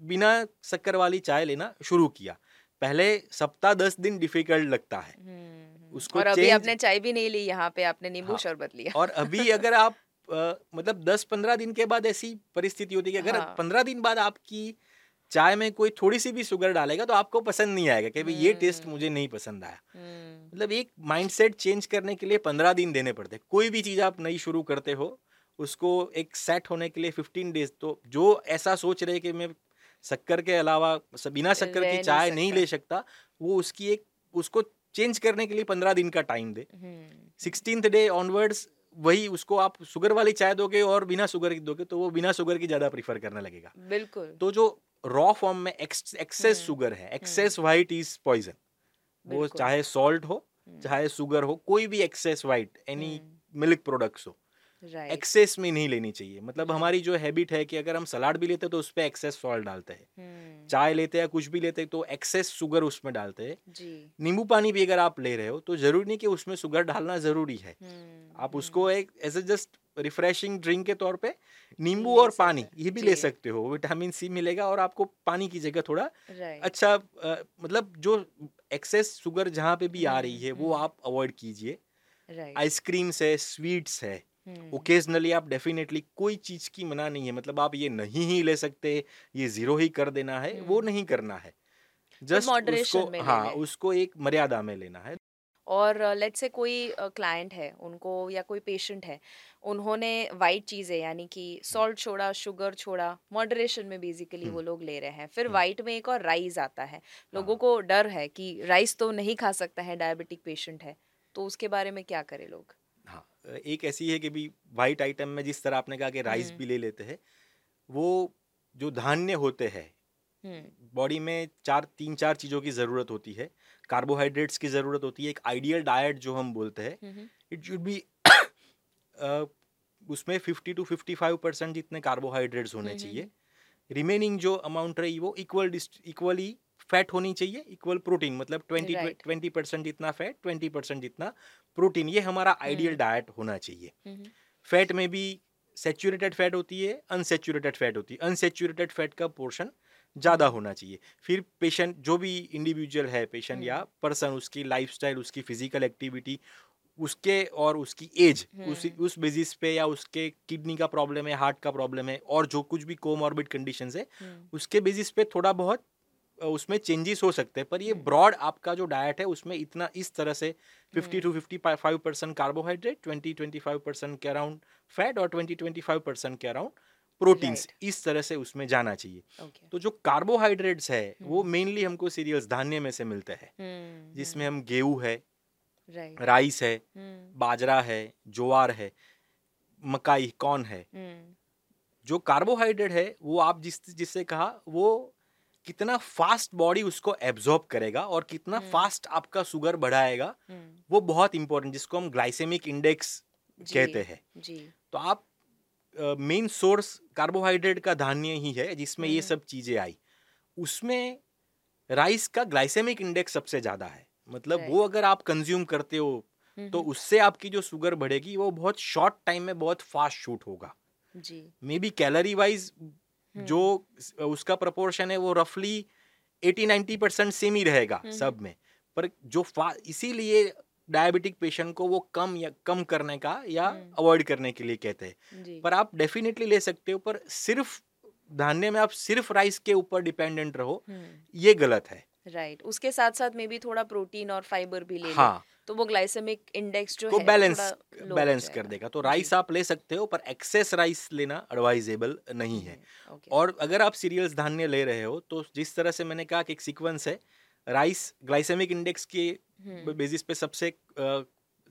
बिना शक्कर वाली चाय लेना शुरू किया। पहले सप्ताह दस दिन डिफ़िकल्ट लगता है। उसको और अभी आपने चाय भी नहीं ली यहाँ पे आपने नींबू हाँ, शरबत लिया। और अभी अगर आप अ, मतलब दस पंद्रह दिन के बाद ऐसी परिस्थिति होती है कि अगर हाँ। पंद्रह दिन बाद आपकी चाय में कोई थोड़ी सी भी शुगर डालेगा तो आपको पसंद नहीं आएगा कि भाई ये टेस्ट हम्म। मुझे नहीं पसंद आया हम्म, मतलब एक माइंडसेट चेंज करने के लिए पंद्रह दिन देने पड़ते हैं कोई भी चीज़ आप नई शुरू करते हो उसको एक सेट होने के लिए फिफ्टीन डेज़ तो जो ऐसा सोच रहे कि मैं शक्कर के अलावा बिना शक्कर की चाय नहीं। ले सकता वो उसकी एक उसको चेंज करने के लिए पंद्रह दिन का टाइम दे हम्म, सिक्सटीन डे ऑनवर्ड्स वही उसको आप शुगर वाली चाय दोगे और बिना शुगर की दोगे तो वो बिना शुगर की ज़्यादा प्रीफर करने लगेगा। बिल्कुल। तो जो रॉ फॉर्म में एक्सेस हम्म, शुगर है एक्सेस वाइट इज़ पॉइजन वो चाहे सॉल्ट हो हम्म, चाहे शुगर हो कोई भी excess white any milk products हो राइट एक्सेस में नहीं लेनी चाहिए। मतलब हम्म। हमारी जो हैबिट है कि अगर हम सलाद भी लेते हैं तो उस पर एक्सेस सॉल्ट डालते हैं। हम्म, चाय लेते हैं कुछ भी लेते हैं तो एक्सेस शुगर उसमें डालते हैं। नींबू पानी भी अगर आप ले रहे हो तो ज़रूरी नहीं कि उसमें शुगर डालना ज़रूरी है। हम्म, आप उसको एक as a just refreshing drink के तौर पे नींबू और पानी ये भी ले सकते हो विटामिन सी मिलेगा और आपको पानी की जगह थोड़ा अच्छा अ, मतलब जो एक्सेस शुगर जहाँ पे भी आ रही है वो। आप अवॉइड कीजिए। आइसक्रीम्स है स्वीट्स है ओकेजनली आप डेफिनेटली कोई चीज़ की मना नहीं है मतलब आप ये नहीं ही ले सकते ये ज़ीरो ही कर देना है वो हम्म। नहीं करना है। जस्ट उसको हाँ उसको एक मर्यादा में लेना है। और लेट्स से कोई क्लाइंट है उनको या कोई पेशेंट है उन्होंने वाइट चीज़ें यानी कि सॉल्ट छोड़ा शुगर छोड़ा मॉडरेशन में बेसिकली वो लोग ले रहे हैं। फिर हम्म। वाइट में एक और राइस आता है। लोगों हाँ। को डर है कि राइस तो नहीं खा सकता है डायबिटिक पेशेंट है तो उसके बारे में क्या करें लोग? एक ऐसी है कि भी वाइट आइटम में जिस तरह आपने कहा कि राइस हम्म। भी ले लेते हैं वो जो धान्य होते हैं हम्म। बॉडी में चार तीन चार चीज़ों की ज़रूरत होती है। कार्बोहाइड्रेट्स की ज़रूरत होती है एक आइडियल डाइट जो हम बोलते हैं हम्म, इट शुड बी उसमें 50 टू 55 परसेंट जितने कार्बोहाइड्रेट्स होने हम्म, चाहिए। रिमेनिंग जो अमाउंट रही वो इक्वल इक्वली फैट होनी चाहिए इक्वल प्रोटीन मतलब ट्वेंटी ट्वेंटी परसेंट जितना फैट ट्वेंटी परसेंट जितना प्रोटीन ये हमारा आइडियल हम्म। डाइट होना चाहिए हम्म, फैट में भी सेचुरेटेड फैट होती है अनसेचुरेटेड फैट होती है अनसेचुरेटेड फैट का पोर्शन ज़्यादा होना चाहिए फिर पेशेंट जो भी इंडिविजुअल है पेशेंट या हम्म। पर्सन उसकी लाइफस्टाइल उसकी फ़िज़िकल एक्टिविटी उसके और उसकी एज उस हम्म। उस बेसिस पे या उसके किडनी का प्रॉब्लम है हार्ट का प्रॉब्लम है और जो कुछ भी कोमॉर्बिड कंडीशन है हम्म, उसके बेसिस पे थोड़ा बहुत उसमें चेंजेस हो सकते हैं पर ये हम्म। ब्रॉड आपका जो डाइट है उसमें इतना इस तरह से 50 हम्म। टू 55 परसेंट कार्बोहाइड्रेट 20 25 परसेंट के अराउंड फैट और 20 25 परसेंट के अराउंड प्रोटीन्स Right. इस तरह से उसमें जाना चाहिए ओके तो जो कार्बोहाइड्रेट्स है वो हम्म। मेनली हमको सीरियल्स धान्य में से मिलते हैं हम्म, जिसमें हम गेहूँ है राइट राइस है हम्म, बाजरा है ज्वार है मकाई कॉर्न है हम्म, जो कार्बोहाइड्रेट है वो आप जिस जिससे कहा वो कितना फास्ट बॉडी उसको एब्जॉर्ब करेगा और कितना हम्म। फास्ट आपका शुगर बढ़ाएगा हम्म, वो बहुत इंपॉर्टेंट जिसको हम ग्लाइसेमिक इंडेक्स कहते हैं। तो आप मेन सोर्स कार्बोहाइड्रेट का धान्य ही है जिसमें ये हम्म। सब चीज़ें आई। उसमें राइस का ग्लाइसेमिक इंडेक्स सबसे ज़्यादा है। मतलब वो अगर आप कंज्यूम करते हो तो हम्म, उससे आपकी जो शुगर बढ़ेगी वो बहुत शॉर्ट टाइम में बहुत फास्ट शूट होगा। जी। मे बी कैलोरी वाइज हम्म, जो उसका प्रपोर्शन है वो रफली 80 90 परसेंट सेम ही रहेगा हम्म। सब में। पर जो इसीलिए डायबिटिक पेशेंट को वो कम या कम करने का या हम्म। अवॉइड करने के लिए कहते हैं। पर आप डेफिनेटली ले सकते हो पर सिर्फ़ धान्य में आप सिर्फ़ राइस के ऊपर डिपेंडेंट रहो हम्म, ये गलत है। राइट उसके साथ साथ में भी थोड़ा प्रोटीन और फाइबर भी ले लें। हाँ। तो वो ग्लाइसेमिक इंडेक्स जो को है बैलेंस बैलेंस कर देगा। तो राइस आप ले सकते हो पर एक्सेस राइस लेना एडवाइजेबल नहीं है। हम्म, और अगर आप सीरियल्स धान्य ले रहे हो तो जिस तरह से मैंने कहा कि एक सीक्वेंस है राइस ग्लाइसेमिक इंडेक्स के हम्म, बेसिस पे सबसे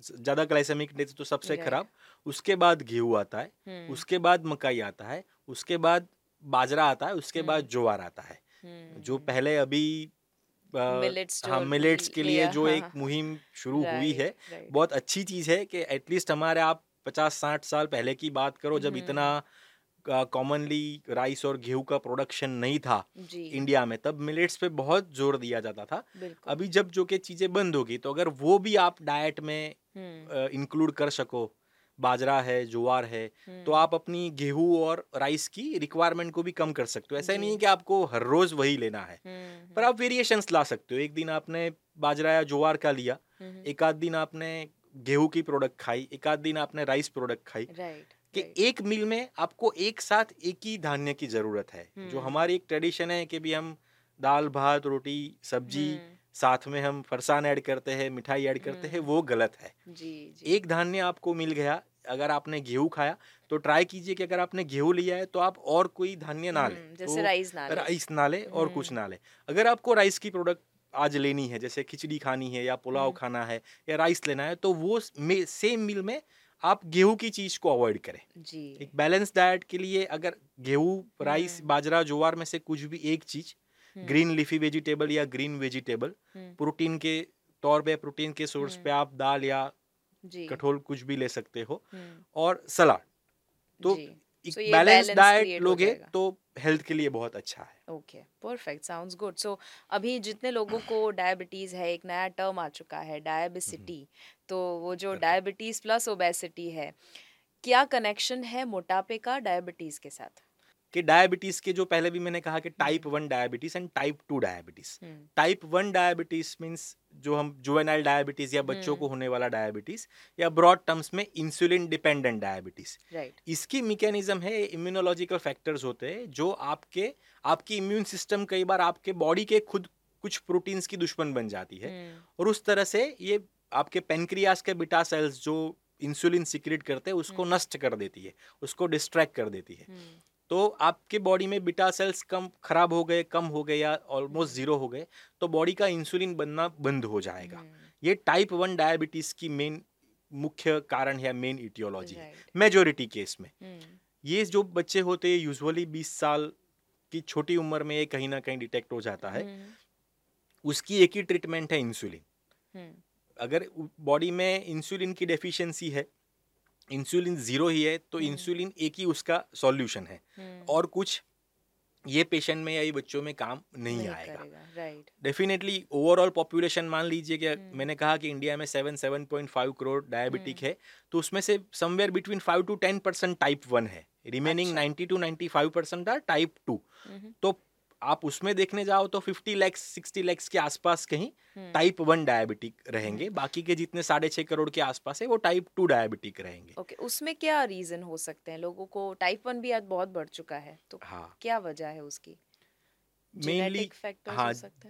ज़्यादा ग्लाइसेमिक इंडेक्स तो सबसे खराब। उसके बाद गेहूँ आता है हम्म, उसके बाद मकाई आता है उसके बाद बाजरा आता है उसके बाद हम्म। ज्वार आता है। हम्म, जो पहले अभी मिलेट्स अभी के लिए जो हाँ, एक हाँ, मुहिम शुरू हुई है बहुत अच्छी चीज़ है कि एटलीस्ट हमारे आप पचास साठ साल पहले की बात करो जब हम्म। इतना कॉमनली राइस और गेहूँ का प्रोडक्शन नहीं था इंडिया में तब मिलेट्स पे बहुत ज़ोर दिया जाता था। अभी जब जो कि चीज़ें बंद होगी तो अगर वो भी आप डाइट में हम्म, इंक्लूड कर सको बाजरा है ज्वार है तो हम्म, आप अपनी गेहूँ और राइस की रिक्वायरमेंट को भी कम कर सकते हो। ऐसा। नहीं है कि आपको हर रोज वही लेना है हम्म, पर आप वेरिएशंस ला सकते हो। एक दिन आपने बाजरा या ज्वार का लिया हम्म, एक आध दिन आपने गेहूँ की प्रोडक्ट खाई एक आध दिन आपने राइस प्रोडक्ट खाई कि एक मील में आपको एक साथ एक ही धान्य की ज़रूरत है जो हम्म। हमारी एक ट्रेडिशन है कि भी हम दाल भात रोटी सब्ज़ी हम्म, साथ में हम फरसान ऐड करते हैं मिठाई ऐड करते हैं हम्म। वो गलत है जी जी एक धान्य आपको मिल गया अगर आपने गेहूँ खाया तो ट्राई कीजिए कि अगर आपने गेहूँ लिया है तो आप और कोई धान्य ना ले हम्म, जैसे तो राइस ना ले राइस ना ले और कुछ हम्म। ना ले अगर आपको राइस की प्रोडक्ट आज लेनी है जैसे खिचड़ी खानी है या पुलाव। खाना है या राइस लेना है तो वो सेम मील में आप गेहूँ की चीज़ को अवॉइड करें जी एक बैलेंस डाइट के लिए अगर गेहूँ राइस। बाजरा ज्वार में से कुछ भी एक चीज़ ग्रीन लीफी वेजिटेबल या ग्रीन वेजिटेबल। हम्म, प्रोटीन के तौर पे प्रोटीन के सोर्स पे आप दाल या कठोल कुछ भी ले सकते हो। हम्म, और सलाद। तो एक बैलेंस डाइट लोगे तो हेल्थ के लिए बहुत अच्छा है। Okay perfect sounds good so अभी जितने लोगों को डायबिटीज़ है एक नया टर्म आ चुका है डायबिसिटी तो वो जो डायबिटीज़ प्लस ओबेसिटी है क्या कनेक्शन है मोटापे का डायबिटीज़ के साथ? कि डायबिटीज़ के जो पहले भी मैंने कहा कि type. One diabetes and type two diabetes. Type one diabetes means जो हम जुवेनाइल डायबिटीज़ या बच्चों को। होने वाला डायबिटीज़ या ब्रॉड टर्म्स में इंसुलिन डिपेंडेंट डायबिटीज़। राइट। इसकी मैकेनिज्म है इम्यूनोलॉजिकल फैक्टर्स होते हैं जो आपके आपकी इम्यून सिस्टम कई बार आपके बॉडी के खुद कुछ प्रोटीन्स की दुश्मन बन जाती है। और उस तरह से ये आपके पेनक्रियास के बिटा सेल्स जो इंसुलिन सिक्रेट करते हैं उसको। नष्ट कर देती है उसको डिस्ट्रैक्ट कर देती है। तो आपके बॉडी में बिटा सेल्स कम खराब हो गए कम हो गए या ऑलमोस्ट ज़ीरो हो गए तो बॉडी का इंसुलिन बनना बंद हो जाएगा। हम्म, ये टाइप वन डायबिटीज़ की मेन मुख्य कारण है मेन इटियोलॉजी है। मेजोरिटी केस में। हम्म, ये जो बच्चे होते हैं यूजुअली 20 साल की छोटी उम्र में ये कहीं ना कहीं डिटेक्ट हो जाता है। हम्म, उसकी एक ही ट्रीटमेंट है इंसुलिन अगर बॉडी में इंसुलिन की डेफिशिएंसी है इंसुलिन ज़ीरो ही है तो हम्म। इंसुलिन एक ही उसका सॉल्यूशन है हम्म, और कुछ ये पेशेंट में या ये बच्चों में काम नहीं, नहीं आएगा डेफिनेटली ओवरऑल पॉपुलेशन मान लीजिए कि हम्म। मैंने कहा कि इंडिया में seven seven point five crore diabetic. है तो उसमें से somewhere between five to ten percent type one है remaining. Ninety to ninety five percent are type two तो आप उसमें देखने जाओ तो 50 लैक्स 60 लैक्स के आसपास कहीं टाइप वन डायबिटिक रहेंगे। बाकी के जितने साढ़े छः करोड़ के आसपास है वो टाइप टू डायबिटिक रहेंगे। ओके okay, उसमें क्या रीजन हो सकते हैं? लोगों को टाइप वन भी आज बहुत बढ़ चुका है तो हाँ। क्या वजह है उसकी? मेनली हैं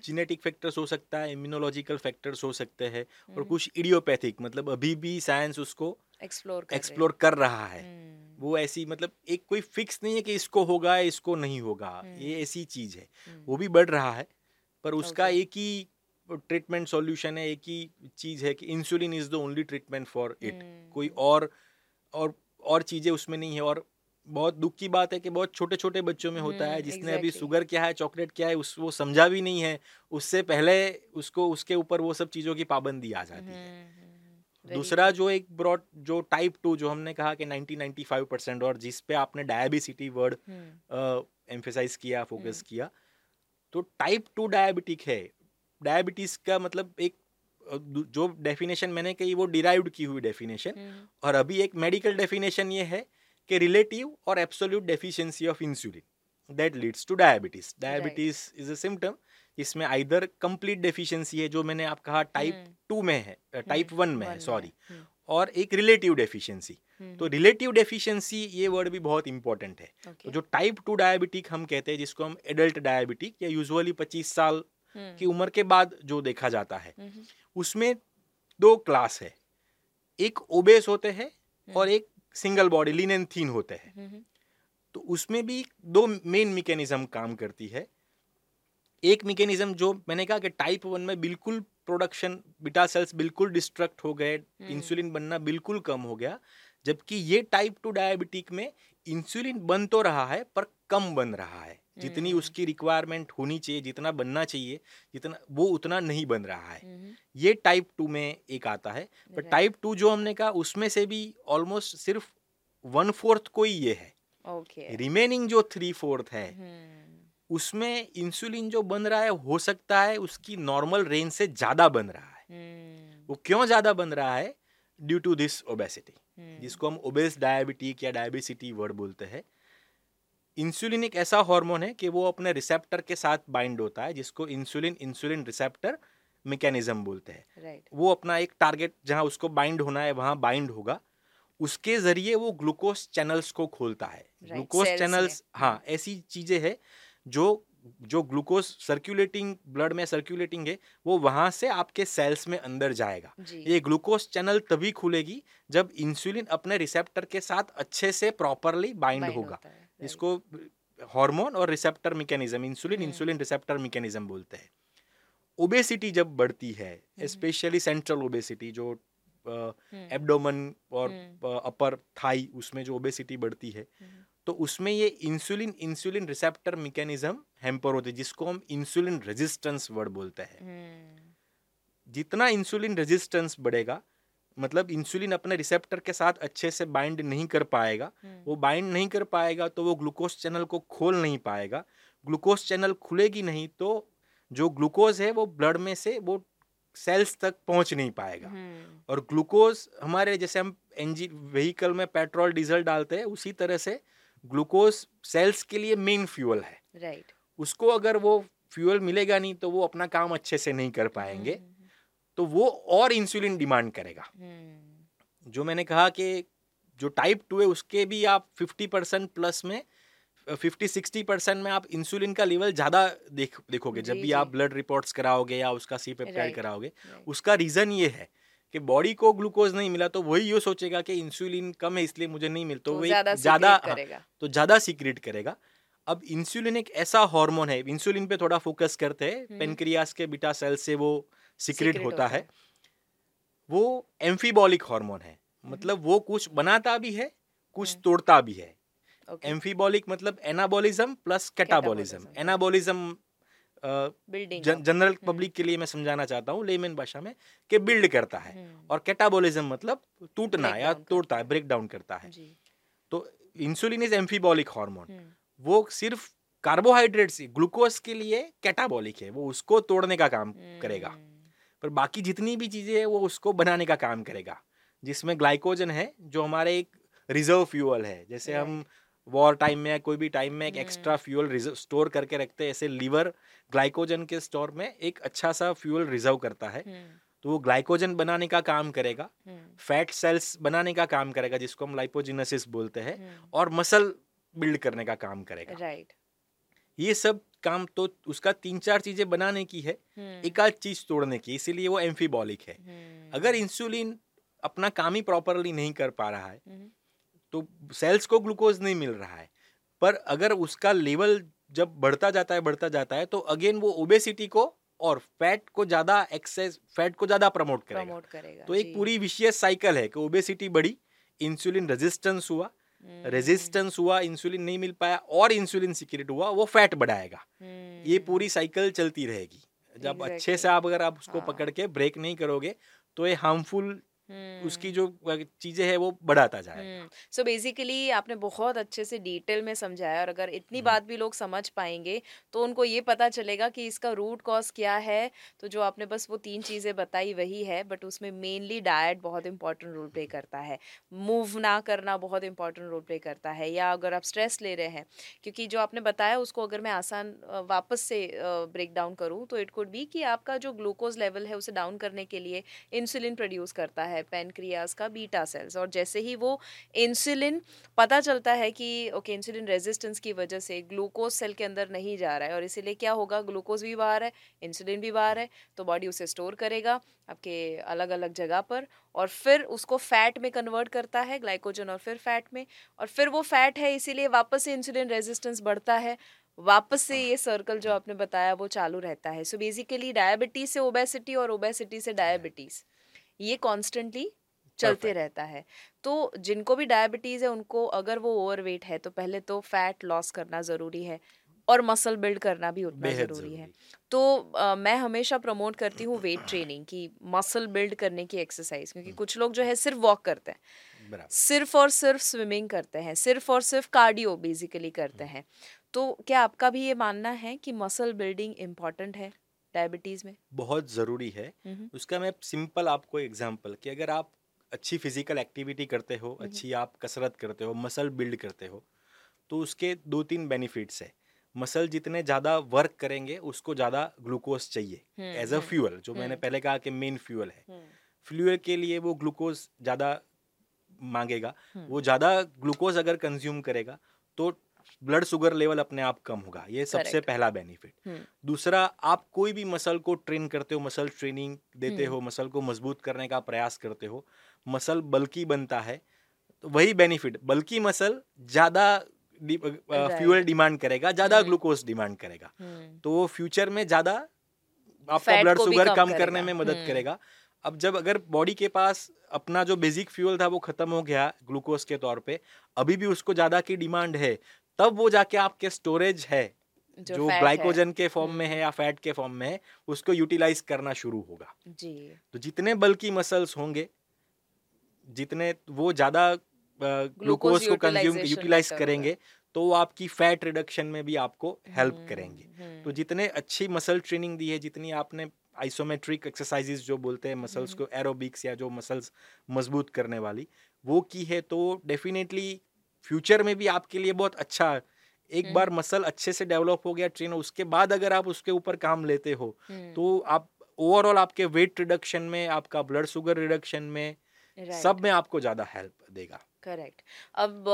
जेनेटिक फैक्टर्स हो। सकता है इम्यूनोलॉजिकल फैक्टर्स हो सकते हैं और हम्म, कुछ इडियोपैथिक मतलब अभी भी साइंस उसको एक्सप्लोर कर एक्सप्लोर कर रहा है। वो ऐसी मतलब एक कोई फिक्स नहीं है कि इसको होगा इसको नहीं होगा। हम्म। ये ऐसी चीज़ है। हम्म, वो भी बढ़ रहा है पर उसका Okay. एक ही ट्रीटमेंट सॉल्यूशन है एक ही चीज़ है कि insulin is the only treatment for it. हम्म, कोई और और और चीज़ें उसमें नहीं है। और बहुत दुख की बात है कि बहुत छोटे छोटे बच्चों में होता है हम्म, जिसने अभी exactly. शुगर क्या है चॉकलेट क्या है उस वो समझा भी नहीं है। उससे पहले उसको उसके ऊपर वो सब चीज़ों की पाबंदी आ जाती है। हम्म, हम्म, दूसरा जो एक ब्रॉड जो टाइप टू जो हमने कहा कि 90 95 परसेंट और जिस पे आपने डायबिसिटी वर्ड एम्फेसाइज किया फोकस हम्म। किया तो टाइप टू डायबिटिक है। डायबिटीज़ का मतलब एक जो डेफिनेशन मैंने कही वो डिराइव्ड की हुई डेफिनेशन हम्म, और अभी एक मेडिकल डेफिनेशन ये है कि रिलेटिव और absolute deficiency of insulin that leads to diabetes diabetes is a symptom इसमें आइदर कंप्लीट डेफिशिएंसी है जो मैंने आप कहा टाइप हम्म, टू में है टाइप हम्म, वन में है सॉरी हम्म, और एक रिलेटिव डेफिशिएंसी हम्म, तो रिलेटिव डेफिशिएंसी ये वर्ड भी बहुत इंपॉर्टेंट है. Okay, तो जो टाइप टू डायबिटिक हम कहते हैं जिसको हम एडल्ट डायबिटिक या यूजुअली 25 साल हम्म, की उम्र के बाद जो देखा जाता है हम्म, उसमें दो क्लास है. एक ओबेस होते हैं और हम्म, एक single body lean and thin होते हैं. हम्म, तो उसमें भी दो मेन मैकेनिज्म काम करती है. एक मैकेनिज्म जो मैंने कहा कि टाइप वन में बिल्कुल प्रोडक्शन बीटा सेल्स बिल्कुल डिस्ट्रक्ट हो गए हम्म। इंसुलिन बनना बिल्कुल कम हो गया जबकि ये टाइप टू डायबिटिक में इंसुलिन बन तो रहा है पर कम बन रहा है। जितनी हम्म। उसकी रिक्वायरमेंट होनी चाहिए जितना बनना चाहिए जितना वो उतना नहीं बन रहा है। हम्म, ये टाइप टू में एक आता है। पर टाइप टू जो हमने कहा उसमें से भी ऑलमोस्ट सिर्फ़ वन फोर्थ को ही ये है। Okay, रिमेनिंग जो थ्री फोर्थ है हम्म, उसमें इंसुलिन जो बन रहा है हो सकता है उसकी नॉर्मल रेंज से ज़्यादा बन रहा है। हम्म, वो क्यों ज़्यादा बन रहा है? ड्यू टू दिस ओबेसिटी जिसको हम ओबेस डायबिटिक या डायबिसिटी वर्ड बोलते हैं। इंसुलिन एक ऐसा हार्मोन है कि वो अपने रिसेप्टर के साथ बाइंड होता है जिसको इंसुलिन इंसुलिन रिसेप्टर मैकेनिज्म बोलते हैं। Right, वो अपना एक टारगेट जहाँ उसको बाइंड होना है वहाँ बाइंड होगा। उसके ज़रिए वो ग्लूकोज चैनल्स को खोलता है। Right, ग्लूकोज चैनल्स हाँ ऐसी चीज़ें हैं जो जो ग्लूकोज सर्कुलेटिंग ब्लड में सर्कुलेटिंग है वो वहाँ से आपके सेल्स में अंदर जाएगा। ये ग्लूकोज चैनल तभी खुलेगी जब इंसुलिन अपने रिसेप्टर के साथ अच्छे से प्रॉपरली बाइंड होगा। जिसको हार्मोन और रिसेप्टर मैकेनिज्म इंसुलिन हम्म। इंसुलिन रिसेप्टर मैकेनिज्म बोलते हैं। ओबेसिटी जब बढ़ती है स्पेशली सेंट्रल ओबेसिटी जो हम्म, एब्डोमन और हम्म, अपर थाई उसमें जो ओबेसिटी बढ़ती है हम्म, तो उसमें ये insulin insulin receptor mechanism hamper होते जिसको हम इंसुलिन रेजिस्टेंस वर्ड बोलते हैं। हम्म, जितना इंसुलिन रेजिस्टेंस बढ़ेगा मतलब इंसुलिन अपने रिसेप्टर के साथ अच्छे से बाइंड नहीं कर पाएगा हम्म, वो बाइंड नहीं कर पाएगा तो वो ग्लूकोज चैनल को खोल नहीं पाएगा। ग्लूकोज चैनल खुलेगी नहीं तो जो ग्लूकोज है वो ब्लड में से वो सेल्स तक पहुँच नहीं पाएगा। हम्म, और ग्लूकोज हमारे जैसे हम एनजी व्हीकल में पेट्रोल डीजल डालते हैं उसी तरह से ग्लूकोज सेल्स के लिए मेन फ्यूल है। Right, उसको अगर वो फ्यूल मिलेगा नहीं तो वो अपना काम अच्छे से नहीं कर पाएँगे। हम्म, तो वो और इंसुलिन डिमांड करेगा। हम्म, जो मैंने कहा कि जो टाइप टू है उसके भी आप 50 परसेंट प्लस में 50 60 परसेंट में आप इंसुलिन का लेवल ज़्यादा देख देखोगे। जब भी आप ब्लड रिपोर्ट्स कराओगे या उसका सी पेप्टाइड. कराओगे उसका रीज़न ये है कि बॉडी को ग्लूकोज नहीं मिला तो वही ये सोचेगा कि इंसुलिन कम है इसलिए मुझे नहीं मिलता। तो तो वो ज़्यादा करेगा। तो ज़्यादा सीक्रेट करेगा। अब इंसुलिन एक ऐसा हार्मोन है इंसुलिन पे थोड़ा फोकस करते हैं हम्म। पेनक्रियास के बीटा सेल से वो सीक्रेट होता है। वो एम्फीबॉलिक हार्मोन है। मतलब वो कुछ बनाता भी है कुछ हम्म। तोड़ता भी है। एम्फीबॉलिक मतलब anabolism plus catabolism. Anabolism up, general. Public के लिए मैं समझाना चाहता हूँ लेमन भाषा में कि बिल्ड करता है। हम्म, और कैटाबॉलिज्म मतलब टूटना या तोड़ता है। ब्रेक डाउन करता है। तो इंसुलिन इज़ एम्फीबॉलिक हार्मोन वो सिर्फ़ कार्बोहाइड्रेट से ग्लूकोज के लिए कैटाबॉलिक है। वो उसको तोड़ने का काम करेगा। हम्म, पर बाकी जितनी भी चीज़ें हैं वो उसको बनाने का काम करेगा। जिसमें ग्लाइकोजन है जो हमारे एक रिज़र्व फ्यूअल है। जैसे हम वॉर टाइम में या कोई भी टाइम में एक हम्म। एक्स्ट्रा फ्यूल रिज़र्व स्टोर करके रखते हैं। ऐसे लीवर ग्लाइकोजन के स्टोर में एक अच्छा सा फ्यूल रिज़र्व करता है। हम्म, तो वो ग्लाइकोजन बनाने का काम करेगा हम्म, फैट सेल्स बनाने का काम करेगा जिसको हम लाइपोजिनेसिस बोलते हैं हम्म, और मसल बिल्ड करने का काम करेगा। राइट ये सब काम तो उसका तीन चार चीज़ें बनाने की है हम्म, एक आध चीज़ तोड़ने की इसीलिए वो एम्फीबॉलिक है। हम्म, अगर इंसुलिन अपना काम ही प्रॉपरली नहीं कर पा रहा है हम्म, तो सेल्स को ग्लूकोज नहीं मिल रहा है। पर अगर उसका लेवल जब बढ़ता जाता है बढ़ता जाता है तो अगेन वो ओबेसिटी को और फैट को ज़्यादा एक्सेस फैट को ज़्यादा प्रमोट करेगा। प्रमोट करेगा तो एक पूरी विशियस साइकिल है कि ओबेसिटी बढ़ी इंसुलिन रेजिस्टेंस हुआ। हम्म, रेजिस्टेंस हुआ इंसुलिन नहीं मिल पाया और इंसुलिन सिक्रेट हुआ वो फैट बढ़ाएगा। हम्म, ये पूरी साइकिल चलती रहेगी। जब exactly. अच्छे से आप अगर आप उसको हाँ। पकड़ के ब्रेक नहीं करोगे तो ये हार्मफुल हम्म, उसकी जो चीज़ें है वो बढ़ाता जाए। सो बेसिकली आपने बहुत अच्छे से डिटेल में समझाया और अगर इतनी। बात भी लोग समझ पाएँगे तो उनको ये पता चलेगा कि इसका रूट कॉज क्या है। तो जो आपने बस वो तीन चीज़ें बताई वही है बट उसमें मेनली डाइट बहुत इंपॉर्टेंट रोल प्ले करता है। मूव ना करना बहुत इंपॉर्टेंट रोल प्ले करता है या अगर आप स्ट्रेस ले रहे हैं क्योंकि जो आपने बताया उसको अगर मैं आसान वापस से ब्रेक डाउन करूँ तो इट कुड बी कि आपका जो ग्लूकोज लेवल है उसे डाउन करने के लिए इंसुलिन प्रोड्यूस करता है। पेनक्रियाज का बीटा सेल्स और जैसे ही वो इंसुलिन पता चलता है कि ओके इंसुलिन रेजिस्टेंस की वजह से ग्लूकोज सेल के अंदर नहीं जा रहा है और इसीलिए क्या होगा? ग्लूकोज भी बाहर है इंसुलिन भी बाहर है तो बॉडी उसे स्टोर करेगा आपके अलग अलग जगह पर और फिर उसको फैट में कन्वर्ट करता है ग्लाइकोजन और फिर फैट में और फिर वो फैट है, इसीलिए वापस से इंसुलिन रेजिस्टेंस बढ़ता है। वापस से ये सर्कल जो आपने बताया, वो चालू रहता है। सो बेसिकली डायबिटीज़ से ओबेसिटी और ओबेसिटी से डायबिटीज़ ये कॉन्स्टेंटली चलते Perfect. रहता है। तो जिनको भी डायबिटीज़ है उनको अगर वो ओवरवेट है तो पहले तो फैट लॉस करना ज़रूरी है और मसल बिल्ड करना भी उतना ज़रूरी है। तो अ, मैं हमेशा प्रमोट करती हूँ वेट ट्रेनिंग की मसल बिल्ड करने की एक्सरसाइज क्योंकि कुछ लोग जो है सिर्फ़ वॉक करते हैं। सिर्फ़ और सिर्फ़ स्विमिंग करते हैं सिर्फ़ और सिर्फ़ कार्डियो बेसिकली करते हैं। तो क्या आपका भी ये मानना है कि मसल बिल्डिंग इंपॉर्टेंट है? डायबिटीज़ में? बहुत ज़रूरी है। हम्म, उसका मैं सिंपल आपको एग्जांपल कि अगर आप अच्छी फ़िज़िकल एक्टिविटी करते हो हम्म। अच्छी आप कसरत करते हो मसल बिल्ड करते हो तो उसके दो तीन बेनिफिट्स है। मसल जितने ज़्यादा वर्क करेंगे उसको ज़्यादा ग्लूकोज चाहिए हम्म, एज अ हम्म, फ्यूअल जो मैंने हम्म। पहले कहा कि मेन फ्यूअल है। हम्म, फ्यूअल के लिए वो ग्लूकोज ज़्यादा मांगेगा। हम्म, वो ज़्यादा ग्लूकोज अगर कंज्यूम करेगा तो ब्लड शुगर लेवल अपने आप कम होगा ये सबसे. पहला बेनिफिट हम्म, दूसरा आप कोई भी मसल को ट्रेन करते हो मसल ट्रेनिंग देते हम्म। हो मसल को मज़बूत करने का प्रयास करते हो मसल बल्कि बनता है तो वही बेनिफिट बल्कि मसल ज़्यादा Right. डिमांड करेगा ज़्यादा। ग्लूकोज डिमांड करेगा हम्म, तो वो फ्यूचर में ज़्यादा आपका ब्लड शुगर कम करने में मदद। करेगा अब जब अगर बॉडी के पास अपना जो बेसिक फ्यूल था वो खत्म हो गया ग्लूकोज के तौर पे अभी भी उसको ज़्यादा की डिमांड है तब वो जाके आपके स्टोरेज है जो जो ग्लाइकोजन के फॉर्म में हम्म। है या फैट के फॉर्म में है उसको यूटिलाइज करना शुरू होगा। जी। तो जितने बल्कि मसल्स होंगे जितने वो ज़्यादा ग्लूकोज को कंज्यूम यूटिलाइज करेंगे। तो वो आपकी फैट रिडक्शन में भी आपको हेल्प हम्म, करेंगे। हम्म, तो जितने अच्छी मसल ट्रेनिंग दी है जितनी आपने आइसोमेट्रिक एक्सरसाइजेस जो बोलते हैं मसल्स हम्म। को एरोबिक्स या जो मसल्स मज़बूत करने वाली वो की है तो डेफिनेटली फ्यूचर में भी आपके लिए बहुत अच्छा है। एक हम्म। बार मसल अच्छे से डेवलप हो गया ट्रेन उसके बाद अगर आप उसके ऊपर काम लेते हो हम्म, तो आप ओवरऑल आपके वेट रिडक्शन में आपका ब्लड शुगर रिडक्शन में right. सब में आपको ज़्यादा हेल्प देगा। करेक्ट अब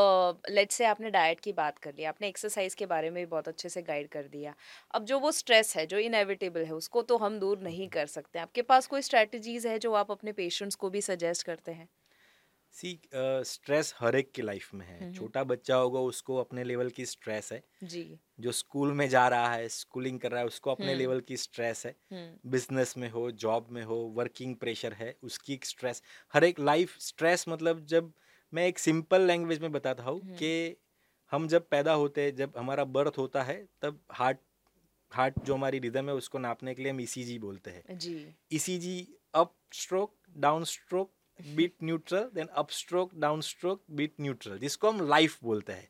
लेट्स से आपने डाइट की बात कर ली आपने एक्सरसाइज के बारे में भी बहुत अच्छे से गाइड कर दिया। अब जो वो स्ट्रेस है जो इनएविटेबल है उसको तो हम दूर नहीं कर सकते। आपके पास कोई स्ट्रेटजीज है जो आप अपने पेशेंट्स को भी सजेस्ट करते हैं? सी स्ट्रेस हर एक की लाइफ में है। छोटा बच्चा होगा उसको अपने लेवल की स्ट्रेस है। जी। जो स्कूल में जा रहा है स्कूलिंग कर रहा है उसको अपने। लेवल की स्ट्रेस है। बिज़नेस में हो जॉब में हो वर्किंग प्रेशर है उसकी एक स्ट्रेस। हर एक लाइफ स्ट्रेस मतलब जब मैं एक सिंपल लैंग्वेज में बताता हूँ। कि हम जब पैदा होते हैं जब हमारा बर्थ होता है तब हार्ट हार्ट जो हमारी रिदम है उसको नापने के लिए हम ईसीजी बोलते हैं। जी। ECG up stroke down stroke beat neutral then up stroke down stroke beat neutral जिसको हम लाइफ बोलते हैं।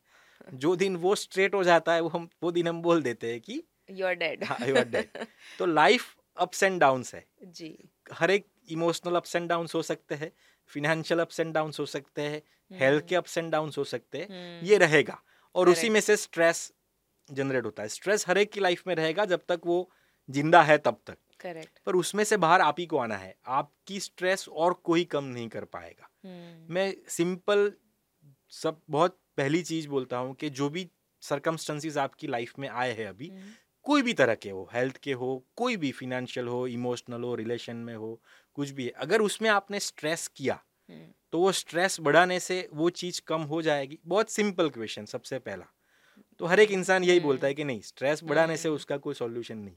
जो दिन वो स्ट्रेट हो जाता है वो हम वो दिन हम बोल देते हैं कि you are dead you are dead. तो लाइफ अप्स एंड डाउन्स है। जी। हर एक इमोशनल अप्स एंड डाउन्स हो सकते हैं फिनेंशियल अप्स एंड डाउन्स हो सकते हैं हेल्थ के अप्स एंड डाउन्स हो सकते हैं। हम्म, ये रहेगा। और उसी में से स्ट्रेस जनरेट होता है। स्ट्रेस हर एक की लाइफ में रहेगा जब तक वो ज़िंदा है तब तक। करेक्ट पर उसमें से बाहर आप ही को आना है। आपकी स्ट्रेस और कोई कम नहीं कर पाएगा। हम्म। मैं सिंपल सब बहुत पहली चीज़ बोलता हूँ कि जो भी सरकमस्टेंसेस आपकी लाइफ में आए हैं अभी हम्म, कोई भी तरह के हो हेल्थ के हो कोई भी फिनेंशियल हो इमोशनल हो रिलेशन में हो कुछ भी है अगर उसमें आपने स्ट्रेस किया हम्म, तो वो स्ट्रेस बढ़ाने से वो चीज़ कम हो जाएगी। बहुत सिंपल क्वेश्चन सबसे पहला। तो हर एक इंसान यही बोलता है कि नहीं स्ट्रेस बढ़ाने से। उसका कोई सॉल्यूशन नहीं।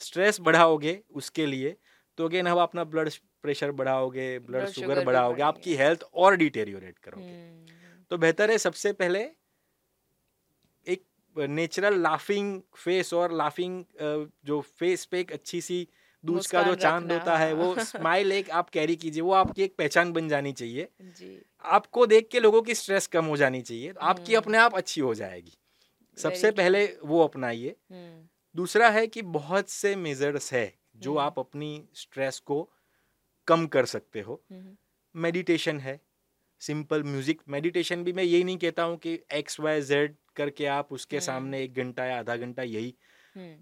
स्ट्रेस बढ़ाओगे उसके लिए तो अगेन हम अपना ब्लड प्रेशर बढ़ाओगे ब्लड शुगर बढ़ाओगे आपकी हेल्थ और डिटेरियोरेट करोगे। हम्म, तो बेहतर है सबसे पहले एक नेचुरल लाफिंग फेस और लाफिंग जो फेस पे एक अच्छी सी दूध का जो चाँद होता है वो। स्माइल एक आप कैरी कीजिए वो आपकी एक पहचान बन जानी चाहिए। जी। आपको देख के लोगों की स्ट्रेस कम हो जानी चाहिए तो आपकी हम्म। अपने आप अच्छी हो जाएगी। सबसे पहले वो अपनाइए। हम्म, दूसरा है कि बहुत से मेजर्स है जो हम्म। आप अपनी स्ट्रेस को कम कर सकते हो। हम्म, मेडिटेशन है। सिंपल म्यूज़िक मेडिटेशन भी मैं यही नहीं कहता हूँ कि एक्स वाई जेड करके आप उसके हम्म। सामने एक घंटा या आधा घंटा यही। हम्म,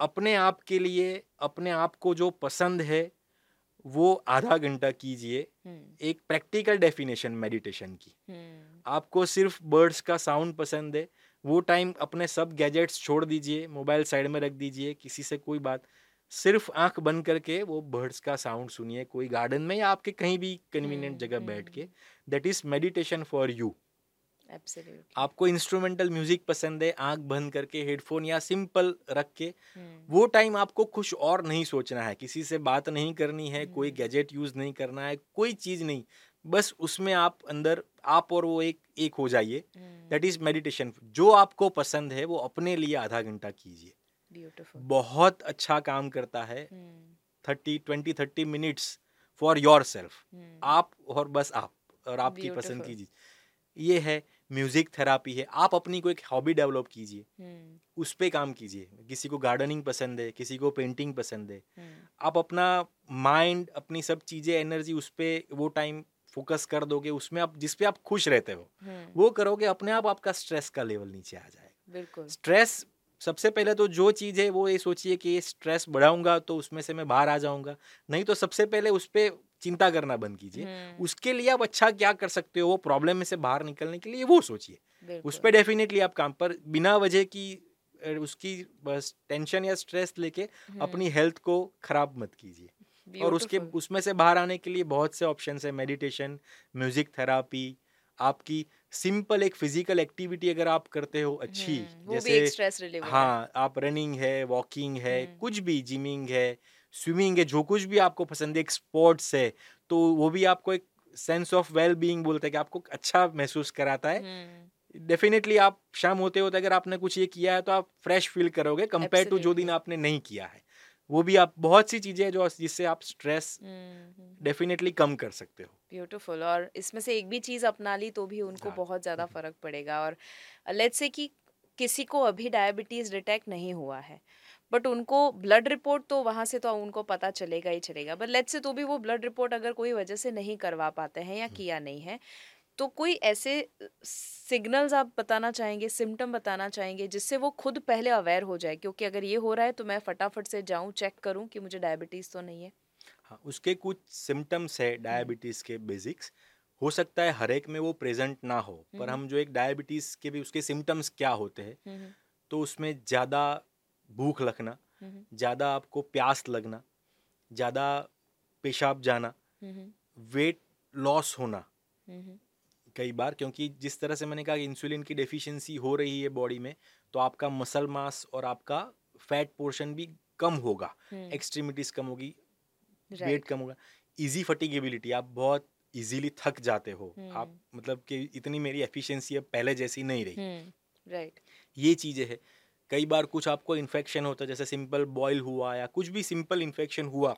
अपने आप के लिए अपने आप को जो पसंद है वो आधा घंटा कीजिए। हम्म, एक प्रैक्टिकल डेफिनेशन मेडिटेशन की। हम्म, आपको सिर्फ़ बर्ड्स का साउंड पसंद है वो टाइम अपने सब गैजेट्स छोड़ दीजिए मोबाइल साइड में रख दीजिए किसी से कोई बात। सिर्फ़ आँख बंद करके वो बर्ड्स का साउंड सुनिए कोई गार्डन में या आपके कहीं भी कन्वीनियंट हम्म, जगह बैठ के। हम्म, that is meditation for you absolutely. आपको इंस्ट्रूमेंटल म्यूज़िक पसंद है आँख बंद करके हेडफोन या सिंपल रख के हम्म, वो टाइम आपको कुछ और नहीं सोचना है। किसी से बात नहीं करनी है कोई हम्म। गैजेट यूज़ नहीं करना है कोई चीज़ नहीं। बस उसमें आप अंदर आप और वो एक एक हो जाइए। दैट इज़ मेडिटेशन जो आपको पसंद है वो अपने लिए आधा घंटा कीजिए. बहुत अच्छा काम करता है thirty twenty thirty minutes for yourself आप और बस आप और आपकी पसंद की Beautiful. चीज़ ये है म्यूज़िक थेरापी है। आप अपनी कोई हॉबी डेवलप कीजिए। हम्म, उस पर काम कीजिए। किसी को गार्डनिंग पसंद है किसी को पेंटिंग पसंद है। हम्म, आप अपना माइंड अपनी सब चीज़ें एनर्जी उस पर वो टाइम फोकस कर दोगे उसमें आप जिस पे आप खुश रहते हो हम्म, वो करोगे अपने आप आपका स्ट्रेस का लेवल नीचे आ जाएगा। बिल्कुल। स्ट्रेस सबसे पहले तो जो चीज़ है वो ये सोचिए कि ये स्ट्रेस बढ़ाऊँगा तो उसमें से मैं बाहर आ जाऊँगा। नहीं तो सबसे पहले उस पर चिंता करना बंद कीजिए। हम्म, उसके लिए आप अच्छा क्या कर सकते हो वो प्रॉब्लम में से बाहर निकलने के लिए वो सोचिए। उस पर डेफिनेटली आप काम पर बिना वजह की उसकी बस टेंशन या स्ट्रेस लेके अपनी हेल्थ को खराब मत कीजिए। और उसके Beautiful. उसमें से बाहर आने के लिए बहुत से ऑप्शन है मेडिटेशन म्यूज़िक थेरापी आपकी सिंपल एक फ़िज़िकल एक्टिविटी अगर आप करते हो अच्छी हम्म, वो भी एक जैसे स्ट्रेस हाँ। आप रनिंग है वॉकिंग है हम्म। कुछ भी जिमिंग है स्विमिंग है जो कुछ भी आपको पसंद है एक स्पोर्ट्स है तो वो भी आपको एक सेंस ऑफ़ वेल बीइंग बोलते हैं कि आपको अच्छा महसूस कराता है। हम्म, डेफिनेटली आप शाम होते होते अगर आपने कुछ ये किया है तो आप फ्रेश फील करोगे कंपेयर टू जो दिन आपने नहीं किया है। वो भी आप बहुत सी चीज़ें जो जिससे आप स्ट्रेस हम्म, डेफिनेटली कम कर सकते हो। ब्यूटीफुल और इसमें से एक भी चीज़ अपना ली तो भी उनको हाँ, बहुत ज़्यादा हम्म। फ़र्क पड़ेगा और लेट्स से कि किसी को अभी डायबिटीज़ डिटेक्ट नहीं हुआ है बट उनको ब्लड रिपोर्ट तो वहाँ से तो उनको पता चलेगा ही चलेगा बट लेट्स से तो भी वो ब्लड रिपोर्ट अगर कोई वजह से नहीं करवा पाते हैं या किया नहीं है तो कोई ऐसे सिग्नल्स आप बताना चाहेंगे सिम्टम बताना चाहेंगे जिससे वो खुद पहले अवेयर हो जाए क्योंकि अगर ये हो रहा है तो मैं फटाफट से जाऊँ चेक करूँ कि मुझे डायबिटीज़ तो नहीं है? हाँ उसके कुछ सिम्टम्स है डायबिटीज़ के बेसिक्स। हो सकता है हर एक में वो प्रेजेंट ना हो पर। हम जो एक डायबिटीज़ के भी उसके सिम्टम्स क्या होते हैं तो उसमें ज़्यादा भूख लगना ज़्यादा आपको प्यास लगना ज़्यादा पेशाब जाना वेट लॉस होना कई बार क्योंकि जिस तरह से मैंने कहा कि इंसुलिन की डेफिशिएंसी हो रही है बॉडी में तो आपका मसल मास और आपका फैट पोर्शन भी कम होगा। हम्म, एक्सट्रीमिटीज कम होगी वेट कम होगा। इजी फटिगेबिलिटी आप बहुत इजीली थक जाते हो। आप हम्म। मतलब कि इतनी मेरी एफिशिएंसी अब पहले जैसी नहीं रही। हम्म राइट ये चीज़ें है। कई बार कुछ आपको इन्फेक्शन होता है जैसे सिंपल बॉयल हुआ या कुछ भी सिंपल इन्फेक्शन हुआ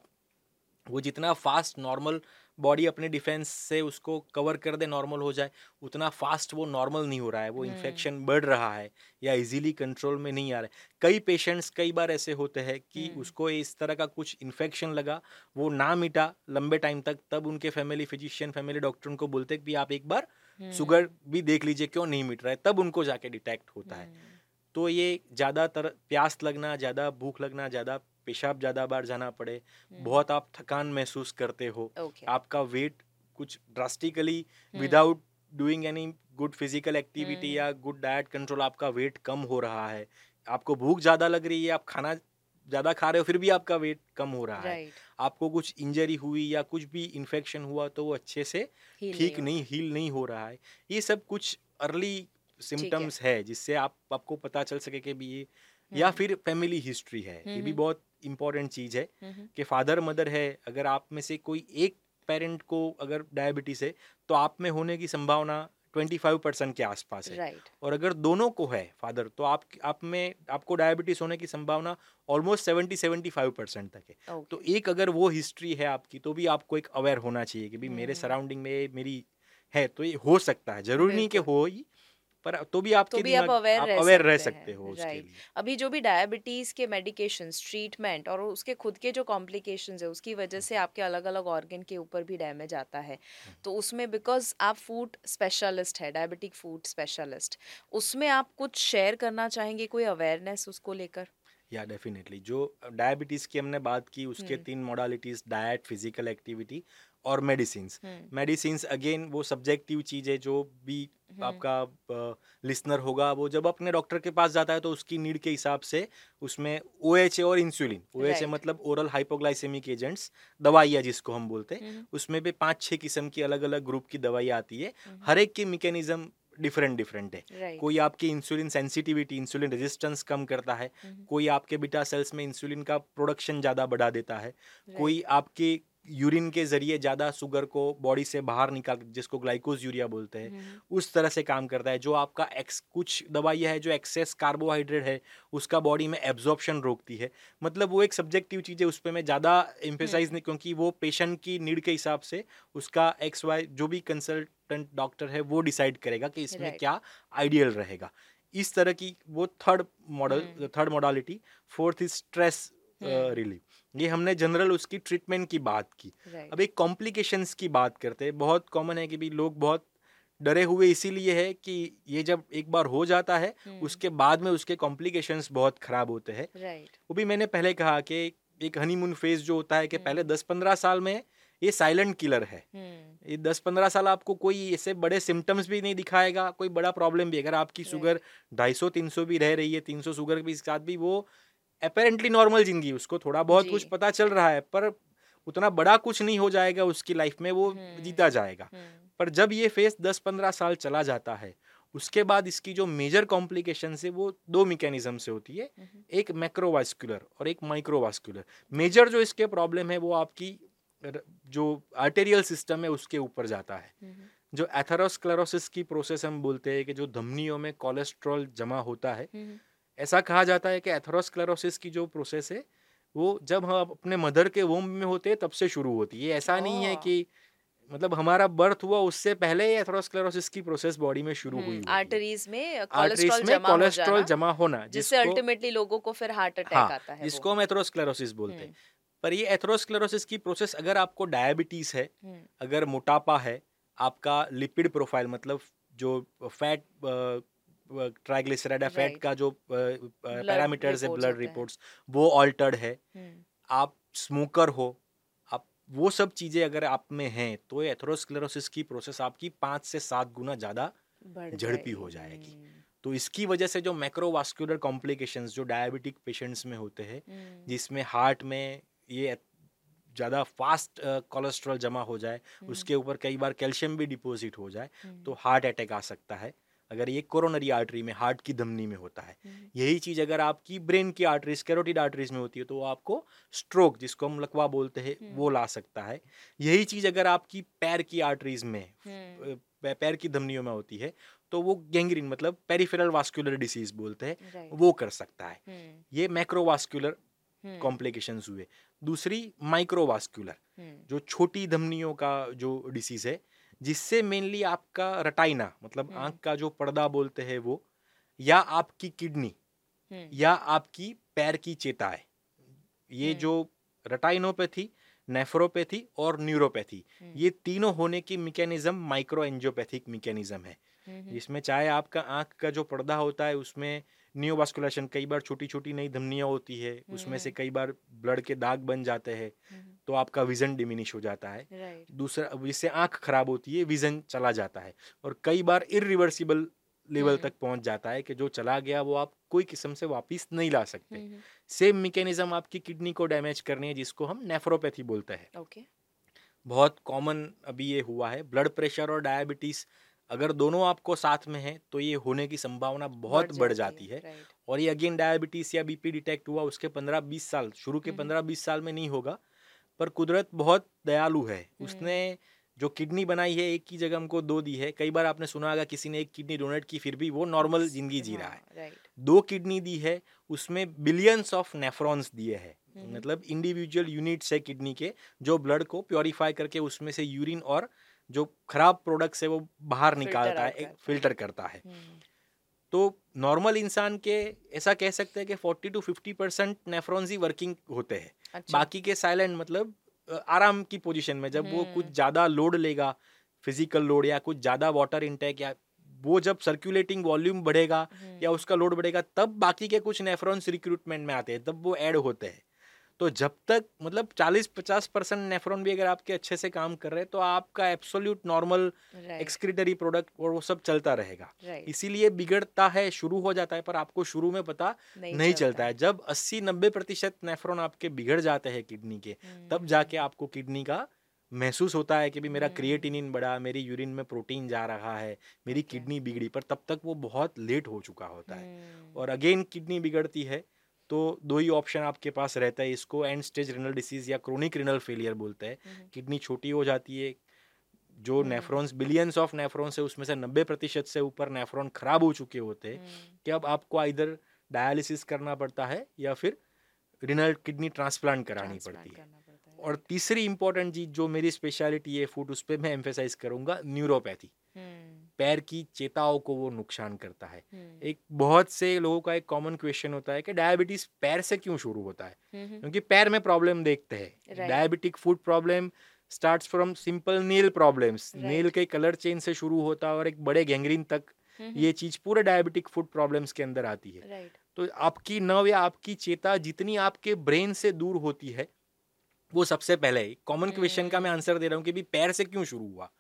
वो जितना फास्ट नॉर्मल बॉडी अपने डिफेंस से उसको कवर कर दे नॉर्मल हो जाए उतना फास्ट वो नॉर्मल नहीं हो रहा है। वो हम्म। इन्फेक्शन बढ़ रहा है या इजीली कंट्रोल में नहीं आ रहा है। कई पेशेंट्स कई बार ऐसे होते हैं कि हम्म। उसको इस तरह का कुछ इन्फेक्शन लगा वो ना मिटा लंबे टाइम तक तब उनके फैमिली फिजिशियन फैमिली डॉक्टर उनको बोलते कि आप एक बार शुगर भी देख लीजिए क्यों नहीं मिट रहा है तब उनको जाके डिटेक्ट होता है। हम्म, तो ये ज़्यादातर प्यास लगना ज़्यादा भूख लगना ज़्यादा पेशाब ज़्यादा बार जाना पड़े हम्म, बहुत आप थकान महसूस करते हो ओके आपका वेट कुछ drastically without doing any good physical activity. या गुड डाइट कंट्रोल आपका वेट कम हो रहा है। आपको भूख ज़्यादा लग रही है आप खाना ज़्यादा खा रहे हो फिर भी आपका वेट कम हो रहा है। आपको कुछ इंजरी हुई या कुछ भी इन्फेक्शन हुआ तो वो अच्छे से ठीक नहीं हील नहीं हो रहा है। ये सब कुछ अर्ली सिम्टम्स है, है जिससे आप आपको पता चल सके कि भी ये या फिर फैमिली हिस्ट्री है ये भी हम्म। बहुत इंपॉर्टेंट चीज़ है हम्म, कि फादर मदर है अगर आप में से कोई एक पेरेंट को अगर डायबिटीज़ है तो आप में होने की संभावना 25 परसेंट के आसपास है। राइट और अगर दोनों को है फादर तो आप आप में आपको डायबिटीज़ होने की संभावना ऑलमोस्ट 70 75 परसेंट तक है। Okay. तो एक अगर वो हिस्ट्री है आपकी तो भी आपको एक अवेयर होना चाहिए कि भाई मेरे हम्म। सराउंडिंग में मेरी है तो ये हो सकता है। ज़रूरी नहीं कि हो ही पर तो भी आपके तो भी आप आप रह अवेयर रह सकते हो उसके लिए। अभी जो भी डायबिटीज़ के मेडिकेशंस ट्रीटमेंट और उसके खुद के जो कॉम्प्लिकेशंस है उसकी वजह से आपके अलग अलग ऑर्गन के ऊपर भी डैमेज आता है। तो उसमें बिकॉज़ आप फ़ूड स्पेशलिस्ट है डायबिटिक फ़ूड स्पेशलिस्ट उसमें आप कुछ शेयर करना चाहेंगे कोई अवेयरनेस उसको लेकर? या डेफिनेटली जो डायबिटीज़ की हमने बात की उसके हम्म। तीन मोडालिटीज डाइट फ़िज़िकल एक्टिविटी और मेडिसिन मेडिसिन अगेन वो सब्जेक्टिव चीज़ है जो भी हम्म, आपका लिसनर होगा। वो जब अपने डॉक्टर के पास जाता है तो उसकी नीड के हिसाब से उसमें ओ एच ए और इंसुलिन ओ Right. मतलब ओरल हाइपोग्लाइसेमिक एजेंट्स दवाइयाँ जिसको हम बोलते हैं हम्म, उसमें भी पाँच छः किस्म की अलग अलग ग्रुप की दवाई आती है। हम्म, हर एक की मेकेनिज्म डिफरेंट डिफरेंट है। Right, कोई आपकी इंसुलिन सेंसिटिविटी इंसुलिन रेजिस्टेंस कम करता है कोई आपके बीटा सेल्स में इंसुलिन का प्रोडक्शन ज़्यादा बढ़ा देता है right, कोई आपके यूरिन के ज़रिए ज़्यादा शुगर को बॉडी से बाहर निकाल जिसको ग्लाइकोज यूरिया बोलते हैं हम्म, उस तरह से काम करता है जो आपका एक्स कुछ दवाइयाँ है जो एक्सेस कार्बोहाइड्रेट है उसका बॉडी में एब्जॉर्प्शन रोकती है मतलब वो एक सब्जेक्टिव चीज़ है उस पर मैं ज़्यादा एम्फेसाइज नहीं क्योंकि वो पेशेंट की नीड के हिसाब से उसका एक्स वाई जो भी कंसल्टेंट डॉक्टर है वो डिसाइड करेगा कि इसमें. क्या आइडियल रहेगा इस तरह की वो third model hmm. Third modality fourth is stress hmm. Relief ये हमने जनरल उसकी ट्रीटमेंट की बात की। Right, अब एक कॉम्प्लिकेशंस की बात करते हैं। बहुत कॉमन है कि भी लोग बहुत डरे हुए इसीलिए है कि ये जब एक बार हो जाता है हम्म, उसके बाद में उसके कॉम्प्लिकेशंस बहुत खराब होते हैं। Right, वो भी मैंने पहले कहा कि एक हनीमून फ़ेज़ जो होता है कि हम्म। पहले 10-15 साल में ये साइलेंट किलर है। हम्म, ये 10-15 साल आपको कोई ऐसे बड़े सिम्टम्स भी नहीं दिखाएगा कोई बड़ा प्रॉब्लम भी। अगर आपकी. शुगर 250-300 भी रह रही है 300 शुगर के साथ भी वो अपेरेंटली नॉर्मल ज़िंदगी उसको थोड़ा बहुत कुछ पता चल रहा है पर उतना बड़ा कुछ नहीं हो जाएगा उसकी लाइफ में वो हम्म। जीता जाएगा। हम्म, पर जब ये फेस 10-15 साल चला जाता है उसके बाद इसकी जो मेजर कॉम्प्लिकेशन है वो दो मैकेनिज्म से होती है। हम्म, एक मैक्रोवास्कुलर और एक माइक्रोवास्कुलर मेजर जो इसके प्रॉब्लम है वो आपकी जो आर्टेरियल सिस्टम है उसके ऊपर जाता है। जो एथेरोस्क्लेरोसिस की प्रोसेस हम बोलते हैं कि जो धमनियों में कोलेस्ट्रॉल जमा होता है ऐसा कहा जाता है कि एथेरोस्क्लेरोसिस की जो प्रोसेस है वो जब हम अपने मदर के वोम में होते हैं तब से शुरू होती है। ऐसा नहीं है कि मतलब हमारा बर्थ हुआ उससे पहले ही एथेरोस्क्लेरोसिस की प्रोसेस बॉडी में शुरू हुई हम्म, होती है। आर्टरीज में आर्टरीज में कोलेस्ट्रॉल जमा होना जिससे अल्टीमेटली लोगों को फिर हार्ट अटैक हाँ आता है जिसको हम एथेरोस्क्लेरोसिस बोलते हैं। हम्म, पर ये एथेरोस्क्लेरोसिस की प्रोसेस अगर आपको डायबिटीज़ है हम्म, अगर मोटापा है आपका लिपिड प्रोफ़ाइल मतलब जो फैट ट्राइग्लिसराइड फैट का जो पैरामीटर्स है ब्लड। रिपोर्ट्स वो ऑल्टर्ड है। आप स्मोकर हो आप वो सब चीज़ें अगर आप में हैं तो एथेरोस्क्लेरोसिस की प्रोसेस आपकी पाँच से सात गुना ज़्यादा झड़पी हो जाएगी। तो इसकी वजह से जो मैक्रोवास्कुलर कॉम्प्लिकेशंस जो डायबिटिक पेशेंट्स में होते हैं हम्म, जिसमें हार्ट में ये ज़्यादा फास्ट कोलेस्ट्रॉल जमा हो जाए हम्म, उसके ऊपर कई बार कैल्शियम भी डिपॉजिट हो जाए हम्म, तो हार्ट अटैक आ सकता है। अगर ये कोरोनरी आर्टरी में हार्ट की धमनी में होता है हम्म, यही चीज़ अगर आपकी ब्रेन की आर्टरीज कैरोटिड आर्टरीज में होती है तो वो आपको स्ट्रोक जिसको हम लकवा बोलते हैं हम्म। वो ला सकता है। यही चीज़ अगर आपकी पैर की आर्टरीज में हम्म, पैर की धमनियों में होती है तो वो गैंग्रीन मतलब पेरिफेरल वास्कुलर डिसीज बोलते हैं वो कर सकता है। ये मैक्रोवास्कुलर कॉम्प्लिकेशन हुए। दूसरी माइक्रोवास्कुलर जो छोटी धमनियों का जो डिसीज है जिससे मेनली आपका रटाइना मतलब हम्म। आँख का जो पर्दा बोलते हैं वो या आपकी किडनी हम्म, या आपकी पैर की चेताएँ। ये हम्म। जो रटाइनोपैथी नेफ्रोपैथी और न्यूरोपैथी ये तीनों होने की मैकेनिज्म माइक्रो एंजियोपैथिक मैकेनिज्म है इसमें चाहे आपका आँख का जो पर्दा होता है उसमें न्यूवास्कुलेशन कई बार छोटी छोटी नई धमनियाँ होती है उसमें से। कई बार ब्लड के दाग बन जाते हैं। तो आपका विजन डिमिनिश हो जाता है। राइट दूसरा जिससे आँख खराब होती है विजन चला जाता है। और कई बार इरिवर्सिबल लेवल हम्म। तक पहुँच जाता है कि जो चला गया वो आप कोई किस्म से वापस नहीं ला सकते। हम्म, सेम मैकेनिज्म आपकी किडनी को डैमेज करनी है जिसको हम नेफ्रोपैथी बोलते हैं। ओके बहुत कॉमन अभी ये हुआ है ब्लड प्रेशर और डायबिटीज़ अगर दोनों आपको साथ में है तो ये होने की संभावना बहुत बढ़ जाती है राइट और ये अगेन डायबिटीज़ या बीपी डिटेक्ट हुआ उसके 15-20 साल शुरू के पंद्रह 15-20 साल में नहीं होगा। पर कुदरत बहुत दयालु है। हम्म। उसने जो किडनी बनाई है एक की जगह हमको दो दी है। कई बार आपने सुना होगा किसी ने एक किडनी डोनेट की फिर भी वो नॉर्मल ज़िंदगी जी रहा है। दो किडनी दी है उसमें बिलियंस ऑफ़ नेफ्रॉन्स दिए हैं। हम्म। मतलब इंडिविजुअल यूनिट्स है किडनी के जो ब्लड को प्योरीफाई करके उसमें से यूरिन और जो खराब प्रोडक्ट्स है वो बाहर निकालता है फ़िल्टर करता है। तो नॉर्मल इंसान के ऐसा कह सकते हैं कि 40 टू 50 परसेंट नेफ्रॉन्स ही वर्किंग होते हैं। अच्छा। बाकी के साइलेंट मतलब आराम की पोजीशन में जब वो हम्म। कुछ ज़्यादा लोड लेगा फ़िज़िकल लोड या कुछ ज़्यादा वाटर इंटेक या वो जब सर्कुलेटिंग वॉल्यूम बढ़ेगा हम्म, या उसका लोड बढ़ेगा तब बाकी के कुछ नेफ्रॉन्स रिक्रूटमेंट में आते हैं तब वो ऐड होते हैं। तो जब तक मतलब 40-50 परसेंट नेफ्रॉन भी अगर आपके अच्छे से काम कर रहे हैं तो आपका एब्सोल्यूट नॉर्मल एक्सक्रीटरी प्रोडक्ट और वो सब चलता रहेगा। इसीलिए बिगड़ता है शुरू हो जाता है पर आपको शुरू में पता नहीं नहीं चलता चलता है। जब 80-90 प्रतिशत नेफ्रॉन आपके बिगड़ जाते हैं किडनी के हम्म, तब जाके आपको किडनी का महसूस होता है कि भी मेरा हम्म। क्रिएटिनिन बढ़ा मेरी यूरिन में प्रोटीन जा रहा है मेरी किडनी बिगड़ी पर तब तक वो बहुत लेट हो चुका होता है। हम्म, और अगेन किडनी बिगड़ती है तो दो ही ऑप्शन आपके पास रहता है इसको एंड स्टेज रिनल डिसीज या क्रोनिक रिनल फेलियर बोलते हैं। हम्म, किडनी छोटी हो जाती है जो। नेफ्रॉन्स बिलियंस ऑफ़ नेफ्रॉन्स है उसमें से नब्बे प्रतिशत से ऊपर नेफ्रॉन खराब हो चुके होते हैं। हम्म, कि अब आपको इधर डायलिसिस करना पड़ता है या फिर रिनल किडनी ट्रांसप्लांट करानी पड़ती है। और तीसरी इंपॉर्टेंट चीज़ जो मेरी स्पेशलिटी है फ़ूड उस पर मैं एम्फेसाइज करूँगा न्यूरोपैथी पैर की चेताओं को वो नुकसान करता है। एक बहुत से लोगों का एक कॉमन क्वेश्चन होता है कि डायबिटीज़ पैर से क्यों शुरू होता है? क्योंकि पैर में प्रॉब्लम देखते हैं। Diabetic foot problem starts from simple nail problems. Nail के कलर चेंज से शुरू होता है और एक बड़े गैंग्रीन तक ये चीज़ पूरे डायबिटिक फ़ूड प्रॉब्लम्स के अंदर आती है। तो आपकी नव या आपकी चेता जितनी आपके ब्रेन से दूर होती है वो सबसे पहले कॉमन क्वेश्चन का मैं। आंसर दे रहा हूँ कि भी पैर से क्यों शुरू हुआ?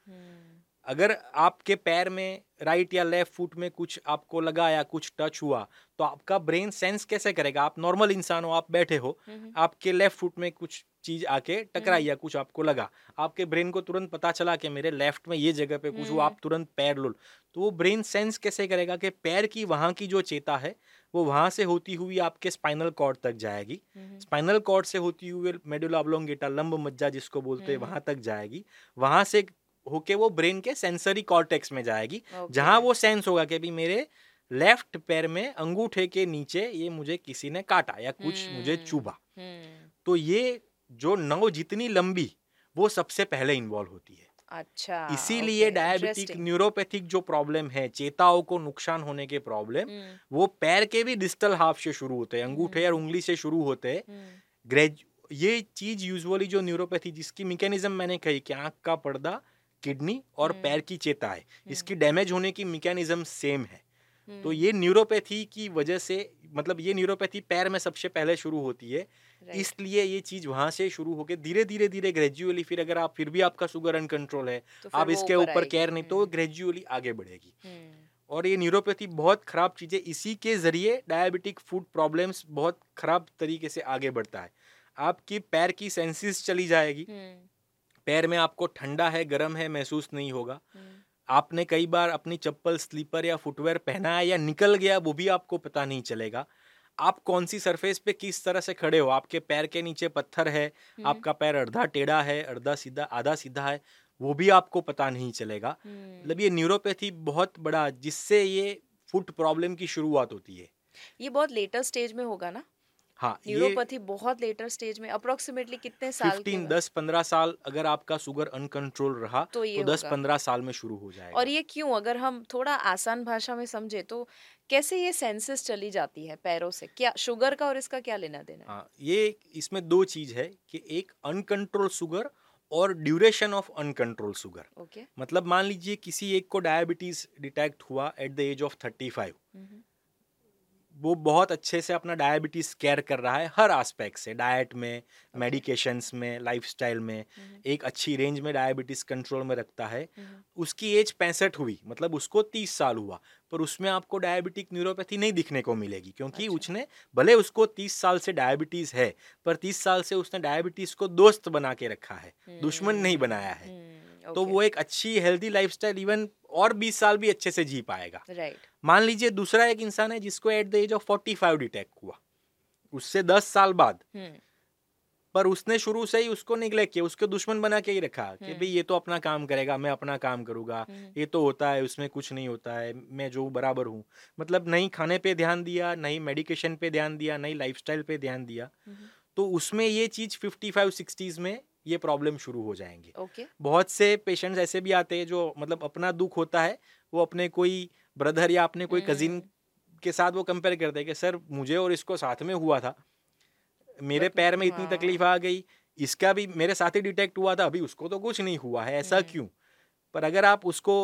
अगर आपके पैर में राइट या लेफ़्ट फुट में कुछ आपको लगा या कुछ टच हुआ तो आपका ब्रेन सेंस कैसे करेगा? आप नॉर्मल इंसान हो आप बैठे हो आपके लेफ़्ट फुट में कुछ चीज़ आके टकराई। या कुछ आपको लगा। आपके ब्रेन को तुरंत पता चला कि मेरे लेफ़्ट में ये जगह पे कुछ हुआ। आप तुरंत पैर लो। तो वो ब्रेन सेंस कैसे करेगा कि पैर की वहाँ की जो चेता है वो वहाँ से होती हुई आपके स्पाइनल कॉर्ड तक जाएगी। स्पाइनल कॉर्ड से होती हुई मेडुला ऑब्लोंगेटा लंब मज्जा जिसको बोलते हैं। वहाँ तक जाएगी। वहाँ से होके वो ब्रेन के सेंसरी कॉर्टेक्स में जाएगी okay, जहाँ वो सेंस होगा कि भी मेरे लेफ़्ट पैर में अंगूठे के नीचे ये मुझे किसी ने काटा या कुछ hmm. मुझे चुभा। हम्म, तो ये जो नव जितनी लंबी वो सबसे पहले इन्वॉल्व होती है। अच्छा इसीलिए okay, डायबिटिक न्यूरोपैथिक जो प्रॉब्लम है चेताओं को नुकसान होने के प्रॉब्लम हम्म, वो पैर के भी डिस्टल हाफ़ से शुरू होते हैं अंगूठे और हम्म। उंगली से शुरू होते हैं। ग्रेज ये चीज़ यूजुअली जो न्यूरोपैथी जिसकी मैकेनिज्म मैंने कही कि आँख का पर्दा किडनी और हम्म। पैर की चेता है। इसकी डैमेज होने की मैकेनिज्म सेम है। तो हम्म, ये न्यूरोपैथी की वजह से मतलब ये न्यूरोपैथी पैर में सबसे पहले शुरू होती है। Right, इसलिए ये चीज़ वहाँ से शुरू होकर धीरे धीरे धीरे ग्रेजुअली फिर अगर आप फिर भी आपका शुगर अनकंट्रोल है तो आप इसके ऊपर केयर नहीं तो हम्म, ग्रेजुअली आगे बढ़ेगी। हम्म, और ये न्यूरोपैथी बहुत खराब चीज़ है। इसी के ज़रिए डायबिटिक फ़ूड प्रॉब्लम्स बहुत खराब तरीके से आगे बढ़ता है। आपकी पैर की सेंसिस चली जाएगी। हम्म, पैर में आपको ठंडा है गर्म है महसूस नहीं होगा। हम्म, आपने कई बार अपनी चप्पल स्लीपर या फुटवेयर पहना है या निकल गया वो भी आपको पता नहीं चलेगा। आप कौन सी सरफेस पे किस तरह से खड़े हो? आपके पैर के नीचे पत्थर है हम्म, आपका पैर अर्धा टेढ़ा है अर्धा सीधा आधा सीधा है वो भी आपको पता नहीं चलेगा। हम्म, मतलब ये न्यूरोपैथी बहुत बड़ा जिससे ये फुट प्रॉब्लम की शुरुआत होती है। ये बहुत लेटर स्टेज में होगा ना? हाँ न्यूरोपैथी बहुत लेटर स्टेज में अप्रोक्सीमेटली कितने साल के फिफ्टीन बाद? दस पंद्रह साल अगर आपका शुगर अनकंट्रोल रहा तो ये तो दस होगा। पंद्रह साल में शुरू हो जाएगा। और ये क्यों? अगर हम थोड़ा आसान भाषा में समझे तो कैसे ये सेंसेस चली जाती है पैरों से? क्या शुगर का और इसका क्या लेना देना है? ये इसमें दो चीज़ है कि एक अनकंट्रोल शुगर और duration of uncontrolled sugar okay मतलब मान लीजिए किसी एक को डायबिटीज़ डिटेक्ट हुआ at the age of thirty five वो बहुत अच्छे से अपना डायबिटीज़ केयर कर रहा है हर एस्पेक्ट से डाइट में मेडिकेशंस में लाइफस्टाइल में। हम्म, एक अच्छी रेंज में डायबिटीज़ कंट्रोल में रखता है। हम्म, उसकी एज पैंसठ हुई मतलब उसको तीस साल हुआ पर उसमें आपको डायबिटिक न्यूरोपैथी नहीं दिखने को मिलेगी क्योंकि अच्छा। उसने भले उसको तीस साल से डायबिटीज़ है पर तीस साल से उसने डायबिटीज़ को दोस्त बना के रखा है दुश्मन नहीं बनाया है। तो वो एक अच्छी हेल्दी लाइफस्टाइल इवन और बीस साल भी अच्छे से जी पाएगा। Right right. मान लीजिए दूसरा एक इंसान है जिसको at the age of forty five detect हुआ। उससे दस साल बाद। हम्म, पर उसने शुरू से ही उसको निगलेक्ट किया उसको दुश्मन बना के ही रखा कि हम्म। भाई ये तो अपना काम करेगा मैं अपना काम करूँगा। हम्म, ये तो होता है उसमें कुछ नहीं होता है मैं जो बराबर हूँ। मतलब नहीं खाने पे ध्यान दिया नहीं मेडिकेशन पे ध्यान दिया नहीं लाइफस्टाइल पे ध्यान दिया। तो उसमें ये चीज़ फिफ्टी फाइव सिक्सटीज में ये प्रॉब्लम शुरू हो जाएँगे ओके बहुत से पेशेंट्स ऐसे भी आते हैं जो मतलब अपना दुख होता है वो अपने कोई ब्रदर या अपने कोई कजिन हम्म। के साथ वो कंपेयर करते हैं कि सर मुझे और इसको साथ में हुआ था मेरे पैर में इतनी हाँ। तकलीफ़ आ गई इसका भी मेरे साथ ही डिटेक्ट हुआ था अभी उसको तो कुछ नहीं हुआ है ऐसा हम्म। क्यों पर अगर आप उसको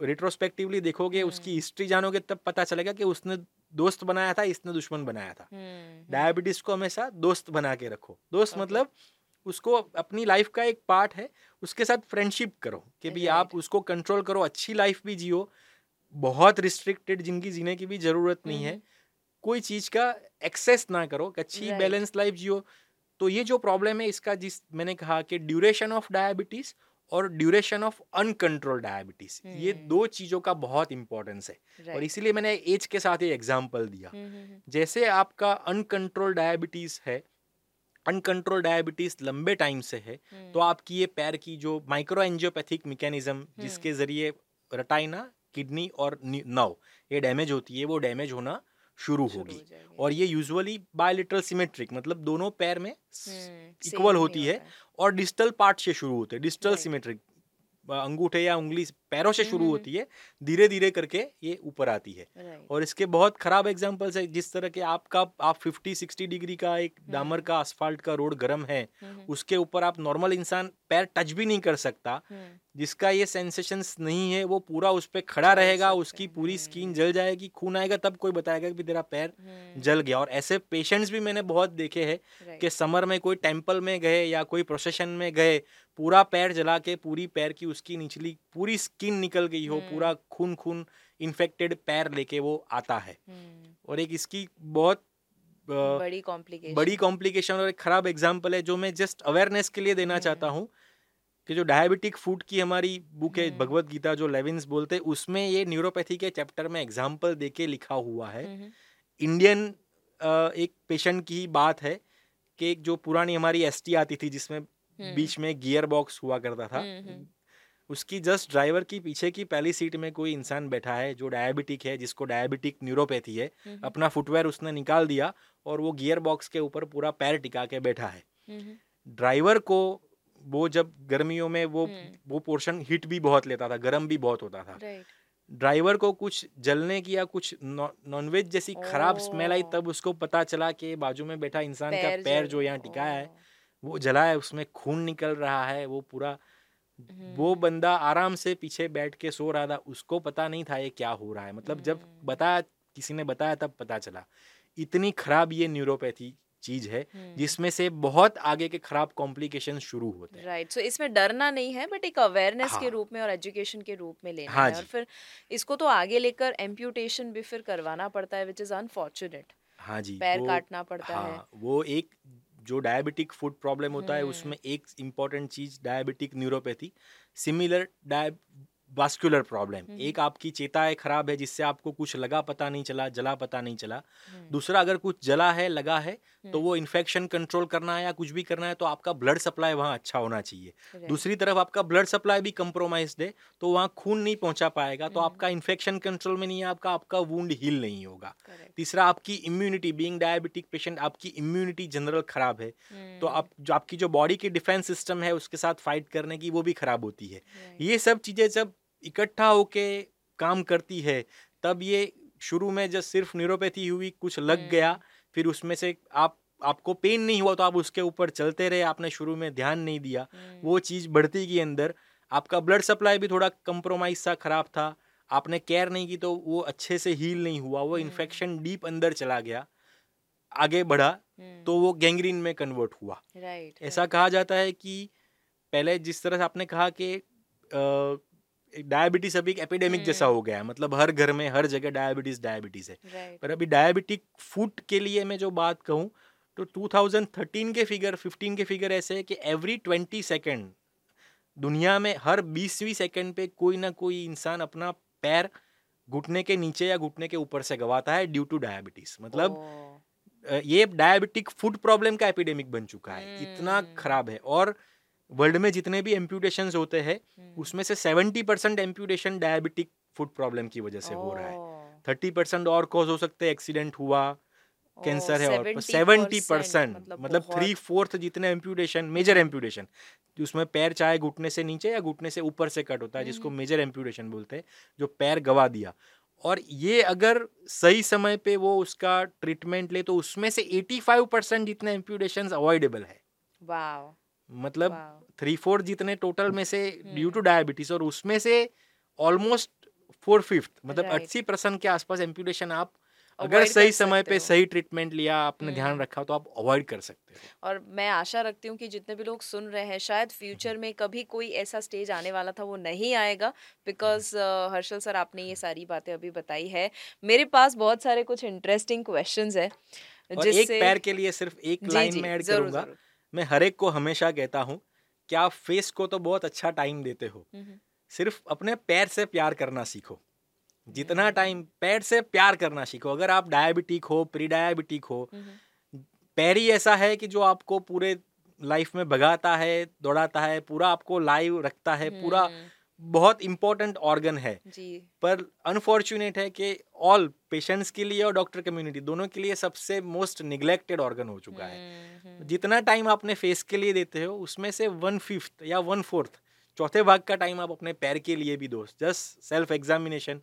रिट्रोस्पेक्टिवली देखोगे हम्म। उसकी हिस्ट्री जानोगे तब पता चलेगा कि उसने दोस्त बनाया था इसने दुश्मन बनाया था डायबिटीज़ को हमेशा दोस्त बना के रखो दोस्त Okay. मतलब उसको अपनी लाइफ का एक पार्ट है उसके साथ फ्रेंडशिप करो कि भाई आप उसको कंट्रोल करो अच्छी लाइफ भी जियो। बहुत रिस्ट्रिक्टेड ज़िंदगी जीने की भी ज़रूरत नहीं है। हम्म, कोई चीज़ का एक्सेस ना करो कि अच्छी बैलेंस लाइफ जियो। तो ये जो प्रॉब्लम है इसका जिस मैंने कहा कि ड्यूरेशन ऑफ़ डायबिटीज़ और ड्यूरेशन ऑफ़ अनकंट्रोल डायबिटीज़ ये हम्म। दो चीज़ों का बहुत इंपॉर्टेंस है। और. इसीलिए मैंने एज के साथ ये एग्ज़ाम्पल दिया। हम्म, जैसे आपका अनकंट्रोल डायबिटीज़ है अनकंट्रोल डायबिटीज़ लंबे टाइम से है हम्म, तो आपकी ये पैर की जो माइक्रो एंजियोपैथिक मैकेनिज्म जिसके ज़रिए रटाइना किडनी और नव ये डैमेज होती है वो डैमेज होना शुरू होगी। और ये यूजुअली बायोलिट्रल सिमेट्रिक मतलब दोनों पैर में हम्म, इक्वल होती है और डिस्टल पार्ट से शुरू होते हैं डिस्टल. सिमेट्रिक अंगूठे या उंगली पैरों से शुरू हम्म, होती है धीरे धीरे करके ये ऊपर आती है। और इसके बहुत खराब एग्जांपल्स है जिस तरह के आपका आप 50 60 डिग्री का एक डामर हम्म। का asphalt का रोड गर्म है हम्म, उसके ऊपर आप नॉर्मल इंसान पैर टच भी नहीं कर सकता जिसका ये सेंसेशंस नहीं है वो पूरा उस पे खड़ा रहेगा उसकी पूरी। स्किन जल जाएगी खून आएगा तब कोई बताएगा कि तेरा पैर जल गया। और ऐसे पेशेंट्स भी मैंने बहुत देखे हैं कि समर में कोई टेंपल में गए या कोई प्रोसेशन में गए पूरा पैर जला के पूरी पैर की उसकी निचली पूरी स्किन निकल गई हो हम्म। पूरा खून खून इन्फेक्टेड पैर लेके वो आता है हम्म, और एक इसकी बहुत बड़ी कॉम्प्लिकेशन बड़ी कॉम्प्लिकेशन और एक खराब एग्ज़ाम्पल है जो मैं जस्ट अवेयरनेस के लिए देना हम्म। चाहता हूँ कि जो डायबिटिक फ़ूड की हमारी बुक है। भगवत गीता जो लेविन्स बोलते हैं उसमें ये न्यूरोपैथी के चैप्टर में एग्ज़ाम्पल देके लिखा हुआ है इंडियन एक पेशेंट की बात है कि जो पुरानी हमारी एसटी आती थी जिसमें बीच में गियर बॉक्स हुआ करता था। हम्म, हम्म। उसकी जस्ट ड्राइवर की पीछे की पहली सीट में कोई इंसान बैठा है जो डायबिटिक है जिसको डायबिटिक न्यूरोपैथी है। अपना फुटवेयर उसने निकाल दिया और वो गियर बॉक्स के ऊपर पूरा पैर टिका के बैठा है। ड्राइवर को वो जब गर्मियों में वो हम्म। वो पोर्शन हीट भी बहुत लेता था गर्म भी बहुत होता था। ड्राइवर को कुछ जलने की या कुछ नॉनवेज जैसी खराब स्मेल आई तब उसको पता चला कि बाजू में बैठा इंसान का पैर जो यहाँ टिकाया है। ओह, वो जला है उसमें खून निकल रहा है वो पूरा वो हम्म, बंदा आराम से पीछे बैठ के सो रहा था उसको पता नहीं था ये क्या हो रहा है। मतलब जब हम्म। बताया किसी ने बताया तब पता चला। इतनी खराब ये न्यूरोपैथी चीज़ है हम्म, जिसमें से बहुत आगे के खराब कॉम्प्लिकेशन शुरू होते हैं। राइट सो इसमें डरना नहीं है बट एक अवेयरनेस हाँ, के। रूप में और एजुकेशन के रूप में लेना हाँ है। और फिर इसको तो आगे लेकर एम्प्यूटेशन भी फिर करवाना पड़ता है विच इज़ अनफॉर्चुनेट हाँ जी पैर काटना पड़ता है। हाँ वो एक जो डायबिटिक फ़ूड प्रॉब्लम होता है हम्म। उसमें एक इंपॉर्टेंट चीज़ diabetic neuropathy similar vascular problem hmm. एक आपकी चेताएँ खराब है जिससे आपको कुछ लगा पता नहीं चला जला पता नहीं चला। हम्म, दूसरा अगर कुछ जला है लगा है तो हम्म, वो इन्फेक्शन कंट्रोल करना है या कुछ भी करना है तो आपका ब्लड सप्लाई वहाँ अच्छा होना चाहिए। दूसरी तरफ़ आपका ब्लड सप्लाई भी कंप्रोमाइज है तो वहाँ खून नहीं पहुँचा पाएगा तो हम्म। आपका इन्फेक्शन कंट्रोल में नहीं है आपका आपका वुंड हील नहीं होगा। तीसरा आपकी इम्यूनिटी बींग डायबिटिक पेशेंट आपकी इम्यूनिटी जनरल खराब है। तो हम्म, आप जो आपकी जो बॉडी की डिफेंस सिस्टम है उसके साथ फाइट करने की वो भी खराब होती है। ये सब चीज़ें जब इकट्ठा होके काम करती है तब ये शुरू में जब सिर्फ़ न्यूरोपैथी हुई कुछ लग गया हम्म। फिर उसमें से आप आपको पेन नहीं हुआ तो आप उसके ऊपर चलते रहे आपने शुरू में ध्यान नहीं दिया। हम्म, वो चीज़ बढ़ती गई अंदर। आपका ब्लड सप्लाई भी थोड़ा कंप्रोमाइज सा खराब था। आपने केयर नहीं की तो वो अच्छे से हील नहीं हुआ वो हम्म। इन्फेक्शन डीप अंदर चला गया। आगे बढ़ा हम्म, तो वो गैंग्रीन में कन्वर्ट हुआ। Right, ऐसा कहा जाता है कि पहले जिस तरह से आपने कहा कि डायबिटीज़ अभी एक एपिडेमिक जैसा हम्म। हो गया है। मतलब हर घर में हर जगह डायबिटीज़ डायबिटीज़ है। पर अभी डायबिटिक फ़ूड के लिए मैं जो बात कहूँ तो 2013 के फिगर 15 के फिगर ऐसे है कि एवरी 20 सेकंड दुनिया में हर 20वीं सेकंड पे कोई ना कोई इंसान अपना पैर घुटने के नीचे या घुटने के ऊपर से गवाता है ड्यू टू डायबिटीज़ मतलब ये डायबिटिक फ़ूड प्रॉब्लम का एपिडेमिक बन चुका है। इतना हम्म। खराब है। और वर्ल्ड में जितने भी एम्प्यूटेशन होते हैं हम्म, उसमें से 70 percent amputation diabetic food problem की वजह से हो रहा है। थर्टी परसेंट और कॉज हो सकते हैं एक्सीडेंट हुआ कैंसर है और सेवेंटी परसेंट मतलब थ्री फोर्थ जितने एम्प्यूटेशन मेजर एम्प्यूटेशन उसमें पैर चाहे घुटने से नीचे या घुटने से ऊपर से कट होता है जिसको हम्म। मेजर एम्प्यूटेशन बोलते हैं जो पैर गवा दिया। और ये अगर सही समय पे वो उसका ट्रीटमेंट ले तो उसमें से 85 परसेंट जितने एम्प्यूटेशन अवॉइडेबल है। मतलब थ्री फोर जितने टोटल में से ड्यू टू हम्म। डायबिटीज़ और उसमें से ऑलमोस्ट फोर फिफ्थ मतलब अस्सी परसेंट के आसपास एम्प्यूटेशन आप अगर सही समय पे सही ट्रीटमेंट लिया आपने ध्यान हम्म। रखा तो आप अवॉइड कर सकते हो। और मैं आशा रखती हूँ कि जितने भी लोग सुन रहे हैं शायद फ्यूचर हम्म। में कभी कोई ऐसा स्टेज आने वाला था वो नहीं आएगा बिकॉज़ हर्षल सर आपने ये सारी बातें अभी बताई है। मेरे पास बहुत सारे कुछ इंटरेस्टिंग क्वेश्चन है और एक पैर के लिए सिर्फ़ एक लाइन में ऐड करूँगा। ज़रूर। मैं हर एक को हमेशा कहता हूँ कि आप फेस को तो बहुत अच्छा टाइम देते हो। सिर्फ़ अपने पैर से प्यार करना सीखो। जितना। टाइम पैर से प्यार करना सीखो अगर आप डायबिटिक हो प्री डायबिटिक हो पैर ही ऐसा है कि जो आपको पूरे लाइफ में भगाता है दौड़ाता है पूरा आपको लाइव रखता है पूरा हम्म, बहुत इंपॉर्टेंट ऑर्गन है। जी। पर अनफॉर्चुनेट है कि ऑल पेशेंट्स के लिए और डॉक्टर कम्युनिटी दोनों के लिए सबसे मोस्ट निग्लेक्टेड ऑर्गन हो चुका है। हम्म, हम्म, जितना टाइम आपने फेस के लिए देते हो उसमें से वन फिफ्थ या वन फोर्थ चौथे भाग का टाइम आप अपने पैर के लिए भी दो जस्ट सेल्फ एग्जामिनेशन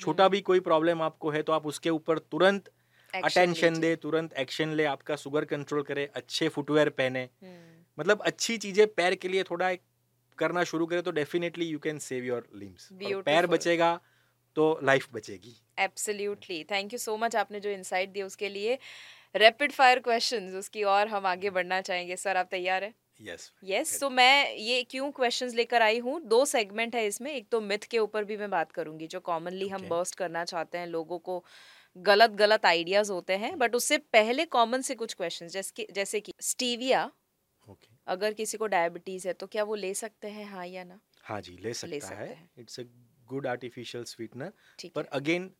छोटा भी कोई प्रॉब्लम आपको है तो आप उसके ऊपर तुरंत अटेंशन दे तुरंत एक्शन ले आपका शुगर कंट्रोल करे अच्छे फुटवेयर पहने। हम्म, मतलब अच्छी चीज़ें पैर के लिए थोड़ा एक करना शुरू करे तो definitely you can save your limbs पैर बचेगा तो लाइफ बचेगी. Absolutely thank you so much आपने जो इंसाइट दिया उसके लिए रैपिड फायर क्वेश्चंस उसकी और हम आगे बढ़ना चाहेंगे. सर आप तैयार हैं? यस यस तो मैं ये क्यों क्वेश्चंस लेकर आई हूँ? दो सेगमेंट है इसमें. एक तो मिथ के ऊपर भी मैं बात करूँगी जो कॉमनली okay. हम बर्स्ट करना चाहते हैं लोगों को गलत गलत आइडियाज़ होते हैं. बट उससे पहले कॉमन से कुछ क्वेश्चंस जैसे जैसे कि स्टीविया अगर किसी को डायबिटीज़ है तो क्या वो ले सकते हैं हाँ या ना? हाँ जी ले सकता ले सकते है। It's a good artificial sweetener पर अगेन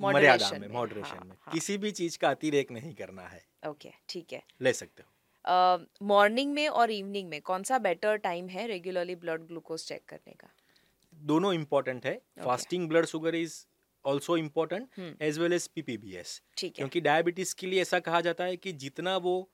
मर्यादा में मॉडरेशन हाँ, में। हाँ। किसी भी चीज़ का अतिरेक नहीं करना है। ओके okay, ठीक है। ले सकते हो। मॉर्निंग uh, में और इवनिंग में कौन सा बेटर टाइम है रेगुलरली ब्लड ग्लूकोज चेक करने का? दोनों इम्पोर्टेंट है। Fasting blood sugar is also important. As well as PPBS ठीक है। क्योंकि डायबिटीज़ के लिए ऐसा कहा जाता है कि जितना वो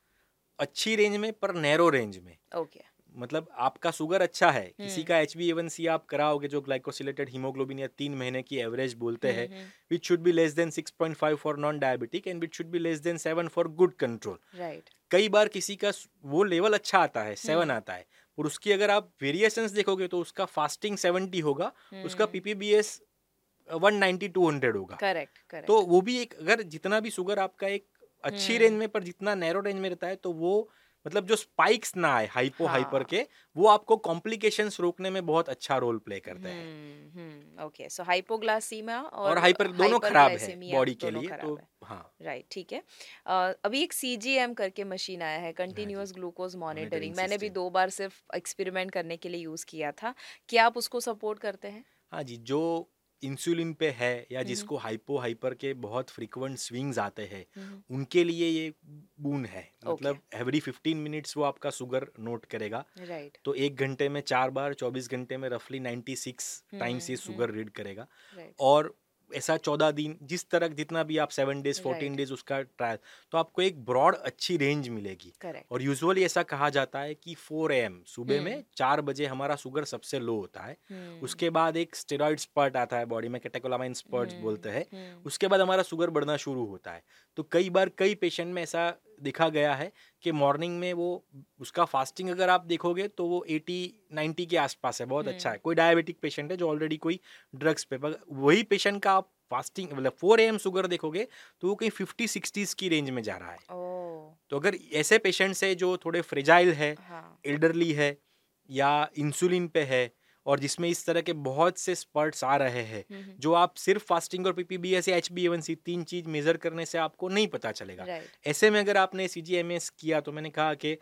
अच्छी रेंज में पर नैरो रेंज में। ओके मतलब आपका शुगर अच्छा है किसी हम्म। का एच बी एवन सी आप कराओगे जो ग्लाइकोसिलेटेड हीमोग्लोबिन या तीन महीने की एवरेज बोलते हैं हम्म, which should be less than 6.5 for non diabetic and which should be less than 7 for good control right कई बार किसी का वो लेवल अच्छा आता है सेवन हम्म। आता है और उसकी अगर आप वेरिएशंस देखोगे तो उसका फास्टिंग 70 होगा उसका। पीपीबीएस 190 200 होगा। करेक्ट करेक्ट तो वो भी एक अगर जितना भी शुगर आपका एक अच्छी हम्म। रेंज में पर जितना नैरो रेंज में रहता है तो वो मतलब जो स्पाइक्स ना आए हाइपो हाँ। हाइपर। के वो आपको कॉम्प्लिकेशंस रोकने में बहुत अच्छा रोल प्ले करते हैं। हम्म ओके सो हाइपोग्लासीमिया और और हाइपर दोनों खराब है बॉडी के लिए तो हाँ। राइट ठीक है। अ, अभी एक सीजीएम करके मशीन आया है कंटिन्यूस ग्लूकोज मॉनिटरिंग मैंने भी दो बार सिर्फ़ एक्सपेरिमेंट करने के लिए यूज़ किया था। क्या आप उसको सपोर्ट करते हैं? हाँ जी जो इंसुलिन पे है या हम्म। जिसको हाइपो हाइपर के बहुत फ्रीक्वेंट स्विंग्स आते हैं हम्म, उनके लिए ये बून है। मतलब एवरी 15 मिनट्स वो आपका शुगर नोट करेगा। राइट तो एक घंटे में चार बार 24 घंटे में रफली 96 टाइम्स ये हम्म, शुगर रीड करेगा। Right. और ऐसा चौदह दिन जिस तरह जितना भी आप सेवन डेज़ फोर्टीन डेज़ उसका ट्रायल तो आपको एक ब्रॉड अच्छी रेंज मिलेगी Correct. और यूजुअली ऐसा कहा जाता है कि फोर एम सुबह में हम्म। चार बजे हमारा शुगर सबसे लो होता है hmm. उसके बाद एक स्टेरॉइड स्पर्ट आता है बॉडी में कैटेकोलामाइन स्पर्ट hmm. बोलते हैं hmm. उसके बाद हमारा शुगर बढ़ना शुरू होता है तो कई बार कई पेशेंट में ऐसा दिखा गया है कि मॉर्निंग में वो उसका फास्टिंग अगर आप देखोगे तो वो 80 90 के आसपास है बहुत अच्छा है। कोई डायबिटिक पेशेंट है जो ऑलरेडी कोई ड्रग्स पे वही पेशेंट का आप फास्टिंग मतलब फोर एम शुगर देखोगे तो वो कहीं फिफ्टी सिक्सटीज की रेंज में जा रहा है। तो अगर ऐसे पेशेंट्स है जो थोड़े फ्रेजाइल है हाँ। एल्डरली है या इंसुलिन पे है और जिसमें इस तरह के बहुत से स्पर्ट्स आ रहे हैं जो आप सिर्फ़ फास्टिंग और पीपीबीएस या एच बी तीन चीज़ मेजर करने से आपको नहीं पता चलेगा। ऐसे में अगर आपने सीजीएमएस किया तो मैंने कहा कि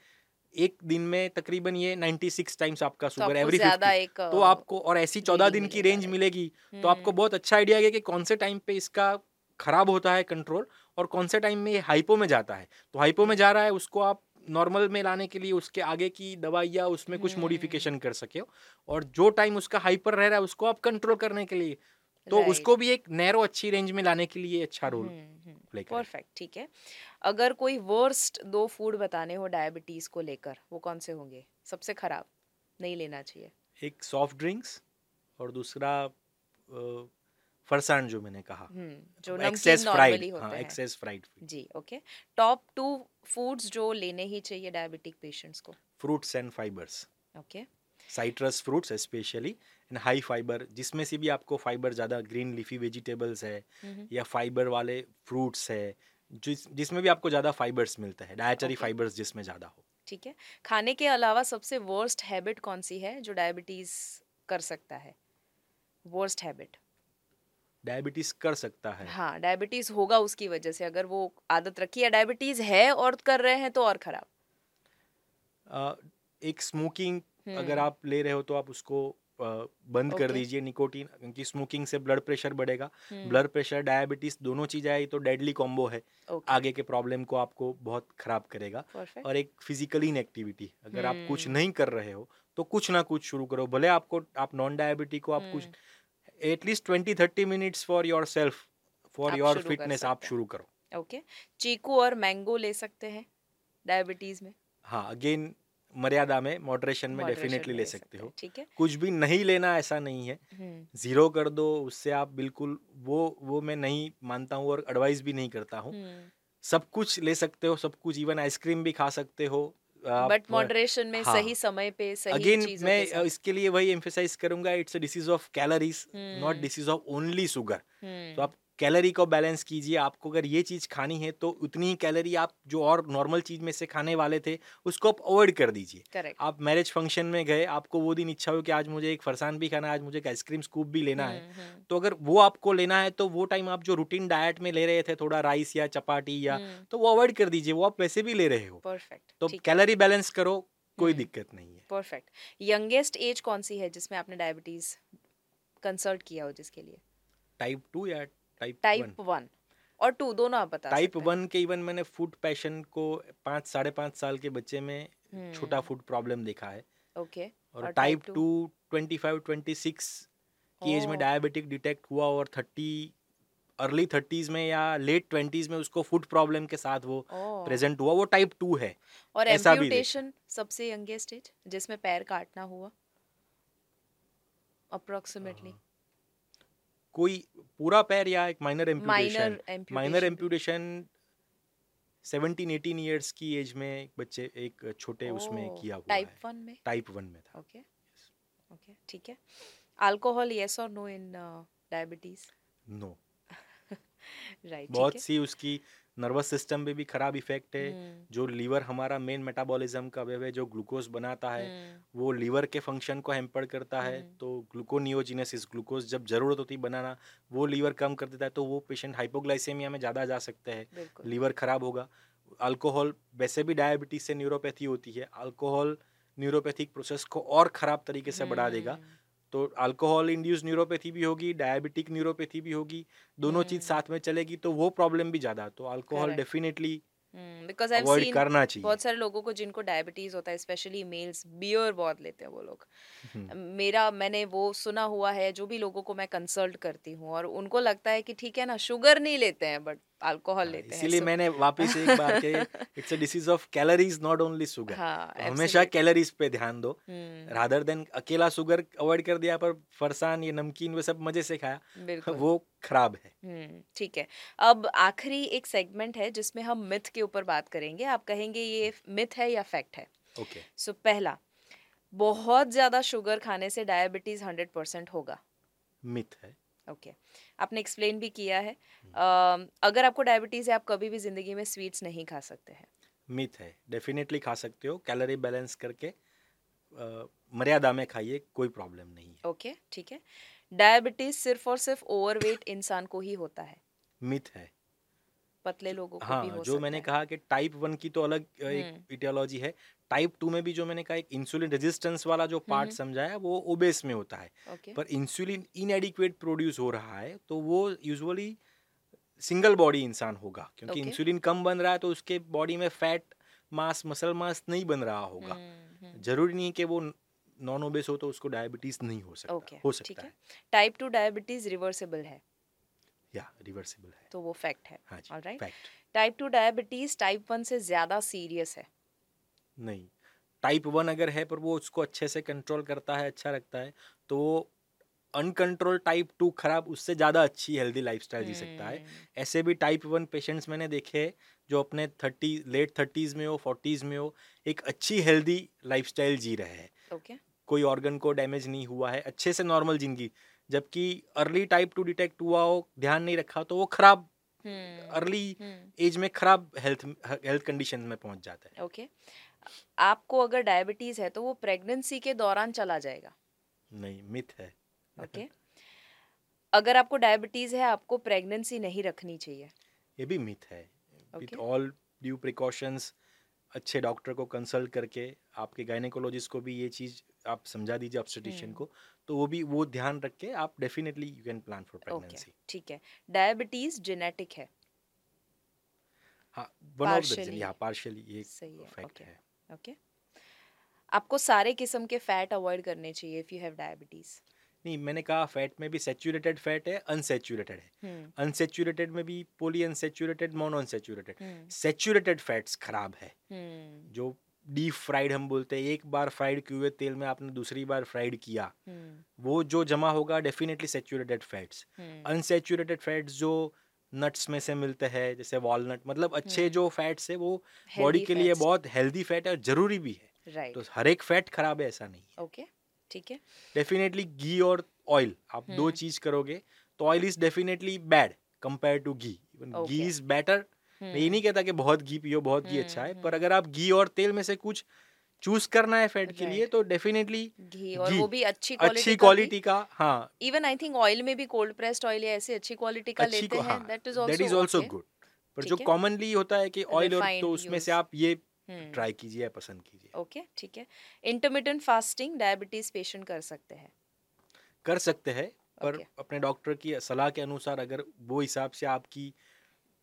एक दिन में तकरीबन ये 96 टाइम्स आपका तो शुगर एवरी ज़्यादा 50 एक तो आपको और ऐसी चौदह दिन की रेंज मिलेगी तो आपको बहुत अच्छा आइडिया है कि कौन से टाइम पे इसका खराब होता है कंट्रोल और कौन से टाइम में ये हाइपो में जाता है। तो हाइपो में जा रहा है उसको आप नॉर्मल में लाने के लिए उसके आगे की दवाई या उसमें कुछ। मॉडिफिकेशन कर सके हो और जो टाइम उसका हाइपर रह रहा है उसको आप कंट्रोल करने के लिए तो Right. उसको भी एक नैरो अच्छी रेंज में लाने के लिए अच्छा role hmm, hmm, play perfect ठीक है अगर कोई वर्स्ट दो फ़ूड बताने हो डायबिटीज़ को लेकर वो कौन से होंगे सबसे खराब नहीं लेना चाहिए एक सॉफ्ट ड्रिंक्स और दूसरा फरसान जो मैंने कहा। हम्म जो एक्सेस फ्राइड हाँ एक्सेस फ्राइड जी ओके टॉप टू फूड्स जो लेने ही चाहिए डायबिटिक पेशेंट्स को। Fruits and fibers okay citrus fruits specially and high fiber जिसमें से भी आपको फाइबर ज़्यादा ग्रीन लीफी वेजिटेबल्स है हम्म, या फाइबर वाले फ्रूट्स है जिस जिसमें भी आपको ज़्यादा फाइबर्स मिलते हैं डायटरी Okay. फाइबर्स जिसमें ज़्यादा हो। ठीक है। खाने के अलावा सबसे वर्स्ट हैबिट कौन सी है जो डायबिटीज़ कर सकता है? वर्स्ट हैबिट डायबिटीज़ कर सकता है। हाँ डायबिटीज़ होगा उसकी वजह से अगर वो आदत रखी है डायबिटीज़ है और कर रहे हैं तो और खराब। एक स्मोकिंग अगर हम्म, आप ले रहे हो तो आप उसको बंद कर दीजिए निकोटीन क्योंकि स्मोकिंग से ब्लड प्रेशर बढ़ेगा। हम्म, ब्लड प्रेशर डायबिटीज़ दोनों चीज़ आई तो डेडली कॉम्बो है। ओके। आगे के प्रॉब्लम को आपको बहुत खराब करेगा। परफेक्ट। और एक फिजिकली इनएक्टिविटी अगर आप कुछ हम्म। नहीं कर रहे हो तो कुछ ना कुछ शुरू करो भले आपको आप नॉन डायबिटिक को आप कुछ at least twenty thirty minutes for yourself for your fitness आप शुरू करो। ओके चीकू और मैंगो ले सकते हैं डायबिटीज़ में? हाँ अगेन मर्यादा में मॉडरेशन में डेफिनेटली ले सकते हो। ठीक है। कुछ भी नहीं लेना ऐसा नहीं है। हम्म, ज़ीरो कर दो उससे आप बिल्कुल वो वो मैं नहीं मानता हूँ और एडवाइस भी नहीं करता हूँ। हम्म, सब कुछ ले सकते हो सब कुछ इवन आइसक्रीम भी खा सकते हो। बट मॉडरेशन में हाँ। सही समय पे सही अगेन मैं इसके लिए वही एम्फेसाइज करूँगा it's a disease of calories not disease of only sugar hmm, तो आप कैलोरी को बैलेंस कीजिए। आपको अगर ये चीज़ खानी है तो उतनी ही कैलोरी आप जो और नॉर्मल चीज़ में से खाने वाले थे उसको आप अवॉइड कर दीजिए। आप मैरिज फ़ंक्शन में गए आपको वो दिन इच्छा हो कि आज मुझे एक फरसान भी खाना है आज मुझे एक आइसक्रीम स्कूप भी लेना है। हम्म, हम्म, तो अगर वो आपको लेना है तो वो टाइम आप जो रूटीन डाइट में ले रहे थे थोड़ा राइस या चपाटी या हम्म, तो वो अवॉइड कर दीजिए वो आप वैसे भी ले रहे हो। परफेक्ट तो कैलोरी बैलेंस करो कोई। दिक्कत नहीं है। परफेक्ट। यंगेस्ट एज कौन सी है जिसमें आपने डायबिटीज़ कंसल्ट किया हो जिसके लिए? टाइप टू या टाइप वन टाइप वन और टू दोनों आप बता टाइप वन के इवन मैंने फ़ूड पैशन को पाँच साढ़े पाँच साल के बच्चे में छोटा हम्म, फ़ूड प्रॉब्लम देखा है। ओके और और type two twenty five twenty six की एज में डायबिटिक डिटेक्ट हुआ और थर्टी अर्ली थर्टीज में या लेट ट्वेंटीज में उसको फ़ूड प्रॉब्लम के साथ वो प्रेजेंट हुआ। वो टाइप टू है। और ऐसा भी सबसे यंगेस्ट एज जिसमें पैर काटना हुआ? अप्रोक्सीमेटली। कोई पूरा पैर या एक minor amputation minor amputation seventeen eighteen years की एज में एक बच्चे एक छोटे उसमें किया हुआ टाइप वन में? टाइप वन में था। ओके ओके ठीक है। अल्कोहल यस और no in diabetes no right बहुत सी उसकी नर्वस सिस्टम पे भी खराब इफ़ेक्ट है हम्म, जो लीवर हमारा मेन मेटाबॉलिज्म का अवयव है जो ग्लूकोज बनाता है हम्म, वो लीवर के फ़ंक्शन को हैम्पर करता है हम्म। तो ग्लूकोनियोजिनेसिस ग्लूकोज जब ज़रूरत होती है बनाना वो लीवर कम कर देता है तो वो पेशेंट हाइपोग्लाइसेमिया में ज़्यादा जा सकते हैं। लीवर खराब होगा। अल्कोहल वैसे भी डायबिटीज़ से न्यूरोपैथी होती है अल्कोहल न्यूरोपैथिक प्रोसेस को और खराब तरीके से बढ़ा देगा। तो अल्कोहल इंड्यूस न्यूरोपैथी भी होगी डायबिटिक न्यूरोपैथी भी होगी दोनों चीज़ हम्म। साथ में चलेगी तो वो प्रॉब्लम भी ज़्यादा तो alcohol definitely because I avoid करना चाहिए। बहुत सारे लोगों को जिनको डायबिटीज़ होता है स्पेशली मेल्स बियर बहुत लेते हैं वो लोग। हम्म, मेरा मैंने वो सुना हुआ है जो भी लोगों को मैं कंसल्ट करती हूँ और उनको लगता है कि ठीक है ना शुगर नहीं लेते हैं बट अल्कोहल लेते हैं इसीलिए so- मैंने वापस एक बार के it's a disease of calories not only sugar हमेशा कैलोरीज पे ध्यान दो। हम्म, रादर देन अकेला शुगर अवॉइड कर दिया पर फरसान ये नमकीन वे सब मज़े से खाया वो खराब है। हम्म ठीक है। अब आखिरी एक सेगमेंट है जिसमें हम मिथ के ऊपर बात करेंगे। आप कहेंगे ये मिथ है या फैक्ट है? ओके सो पहला बहुत ज़्यादा शुगर खाने से डायबिटीज़ हंड्रेड परसेंट होगा। मिथ है। Okay okay. आपने एक्सप्लेन भी किया है। uh, अगर आपको डायबिटीज़ है आप कभी भी ज़िंदगी में स्वीट्स नहीं खा सकते हैं। मिथ है। डेफिनेटली खा सकते हो। कैलोरी बैलेंस करके मर्यादा में खाइए कोई प्रॉब्लम नहीं है। ओके ठीक है। डायबिटीज़ सिर्फ़ और सिर्फ़ ओवरवेट इंसान को ही होता है। मिथ है। पतले लोगों को हाँ, भी हाँ जो मैंने है। कहा कि टाइप वन की तो अलग। एक इटियोलॉजी है। टाइप टू में भी जो मैंने कहा एक इंसुलिन रेजिस्टेंस वाला जो पार्ट। समझाया वो ओबेस में होता है। पर इंसुलिन इनएडिक्वेट प्रोड्यूस हो रहा है तो वो यूजुअली सिंगल बॉडी इंसान होगा क्योंकि Okay. इंसुलिन कम बन रहा है तो उसके बॉडी में फैट मास मसल मास नहीं बन रहा होगा। ज़रूरी नहीं कि वो नॉन ओबेस हो तो उसको डायबिटीज़ नहीं हो सकता हो सकता है। टाइप टू डायबिटीज़ रिवर्सेबल है। या रिवर्सिबल है। तो वो फैक्ट है। Alright fact type two diabetes type one से ज़्यादा सीरियस है। नहीं। टाइप वन अगर है पर वो उसको अच्छे से कंट्रोल करता है अच्छा रखता है तो अनकंट्रोल टाइप टू खराब उससे ज़्यादा अच्छी हेल्दी लाइफस्टाइल जी सकता है। हम्म, ऐसे भी टाइप वन पेशेंट्स मैंने देखे जो अपने थर्टी लेट थर्टीज़ में हो फोर्टीज़ में हो एक अच्छी हेल्दी लाइफस्टाइल जी रहे हैं। ओके कोई ऑर्गन को डैमेज नहीं हुआ है अच्छे से नॉर्मल ज़िंदगी जबकि अर्ली टाइप टू डिटेक्ट हुआ हो ध्यान नहीं रखा तो वो खराब हम्म, अर्ली हम्म, एज में खराब हेल्थ हेल्थ कंडीशन में पहुँच जाता है ओके okay. आपको अगर डायबिटीज़ है तो वो प्रेगनेंसी के दौरान चला जाएगा नहीं मिथ है ओके okay. अगर आपको डायबिटीज़ है आपको प्रेगनेंसी नहीं रखनी चाहिए ये भी मिथ है Okay. ऑल ड्यू प्रिकॉशंस अच्छे डॉक्टर को कंसल्ट करके आपके गायनेकोलॉजिस्ट को भी ये चीज़ आप समझा दीजिए ऑब्स्टेटिशियन हम्म। को तो वो भी वो ध्यान रख के आप definitely you can plan for pregnancy ठीक है। डायबिटीज़ जेनेटिक है। हाँ वन ऑफ़ द. या पार्शियली ये फैक्ट है ओके आपको सारे किस्म के फैट अवॉइड करने चाहिए इफ़ यू हैव डायबिटीज़ नहीं मैंने कहा फैट में भी सेचुरेटेड फैट है अनसेचुरेटेड है। हम्म। अनसेचुरेटेड में भी पोली unsaturated mono unsaturated hmm. Saturated fats खराब है। हम्म। जो डीप फ्राइड हम बोलते हैं एक बार फ्राइड किए हुए तेल में आपने दूसरी बार फ्राइड किया हम्म। वो जो जमा होगा definitely saturated fats hmm. Unsaturated fats जो नट्स में से मिलते हैं जैसे वॉलनट मतलब अच्छे हम्म। जो फैट्स है वो बॉडी के लिए बहुत हेल्दी फैट है और ज़रूरी भी है। राइट तो हर एक फैट खराब है ऐसा नहीं है। ओके ठीक है? डेफिनेटली घी और ऑयल आप दो हम्म। चीज़ करोगे तो oil is definitely bad compare to ghee ghee is better मैं ये नहीं कहता कि बहुत घी पियो बहुत घी अच्छा है हम्म, पर अगर आप घी और तेल में से कुछ चूज़ करना है फैट के लिए तो डेफिनेटली घी और वो भी अच्छी अच्छी क्वालिटी का हाँ. इवन आई थिंक ऑयल में भी कोल्ड प्रेस्ड ऑयल या ऐसे अच्छी क्वालिटी का अच्छी लेते हैं दैट इज़ आल्सो गुड पर जो कॉमनली होता है कि ऑयल और तो उसमें से आप ये हम्म ट्राई कीजिए या पसंद कीजिए। ओके ठीक है। इंटरमिटेंट फास्टिंग डायबिटीज़ पेशेंट कर सकते हैं। कर सकते हैं पर Okay. अपने डॉक्टर की सलाह के अनुसार अगर वो हिसाब से आपकी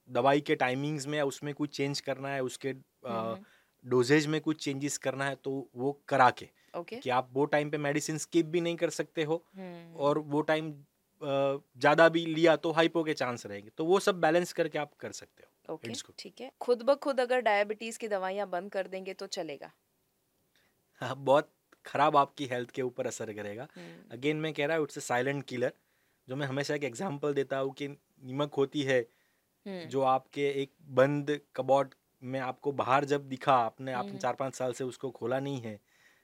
दवाई के टाइमिंग्स में उसमें कुछ चेंज करना है उसके हम्म, डोजेज में कुछ चेंजेस करना है तो वो करा के ओके। कि आप वो टाइम पे मेडिसिन स्किप भी नहीं कर सकते हो हम्म, और वो टाइम ज़्यादा भी लिया तो हाइपो के चांस रहेंगे। तो वो सब बैलेंस करके आप कर सकते हो। Okay good. ठीक है। खुद ब खुद अगर डायबिटीज़ की दवाइयाँ बंद कर देंगे तो चलेगा। हाँ, बहुत खराब आपकी हेल्थ के ऊपर असर करेगा। हम्म, अगेन मैं कह रहा हूँ इट्स अ साइलेंट किलर जो मैं हमेशा एक एग्जांपल देता हूँ कि नमक होती है हम्म, जो आपके एक बंद कबॉर्ड में आपको बाहर जब दिखा आपने आपने हम्म। चार पाँच साल से उसको खोला नहीं है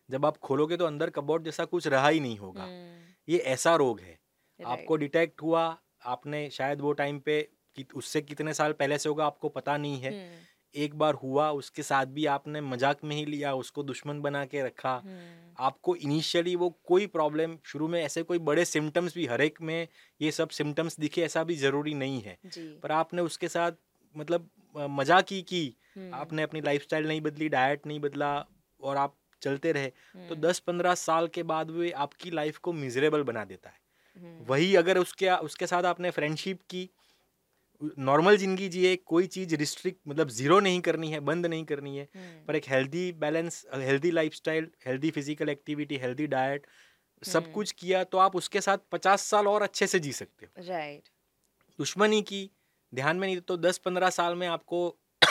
जब आप खोलोगे तो अंदर कबॉर्ड जैसा कुछ रहा ही नहीं होगा। हम्म, ये ऐसा रोग है। आपको डिटेक्ट हुआ आपने शायद वो टाइम पे कि उससे कितने साल पहले से होगा आपको पता नहीं है। हम्म, एक बार हुआ उसके साथ भी आपने मज़ाक में ही लिया उसको दुश्मन बना के रखा। हम्म, आपको इनिशियली वो कोई प्रॉब्लम शुरू में ऐसे कोई बड़े सिम्टम्स भी हर एक में ये सब सिम्टम्स दिखे ऐसा भी ज़रूरी नहीं है। पर आपने उसके साथ मतलब मज़ाक ही की। हम्म, आपने अपनी लाइफस्टाइल नहीं बदली डाइट नहीं बदला और आप चलते रहे। तो हम्म, 10-15 साल के बाद वे आपकी लाइफ को मिजरेबल बना देता है। वही अगर उसके उसके साथ आपने फ्रेंडशिप की नॉर्मल ज़िंदगी जिए कोई चीज़ रिस्ट्रिक्ट मतलब ज़ीरो नहीं करनी है बंद नहीं करनी है हम्म, पर एक healthy balance healthy lifestyle healthy physical activity healthy diet सब हम्म। कुछ किया तो आप उसके साथ पचास साल और अच्छे से जी सकते हो। राइट दुश्मनी की ध्यान में नहीं तो दस पंद्रह साल में आपको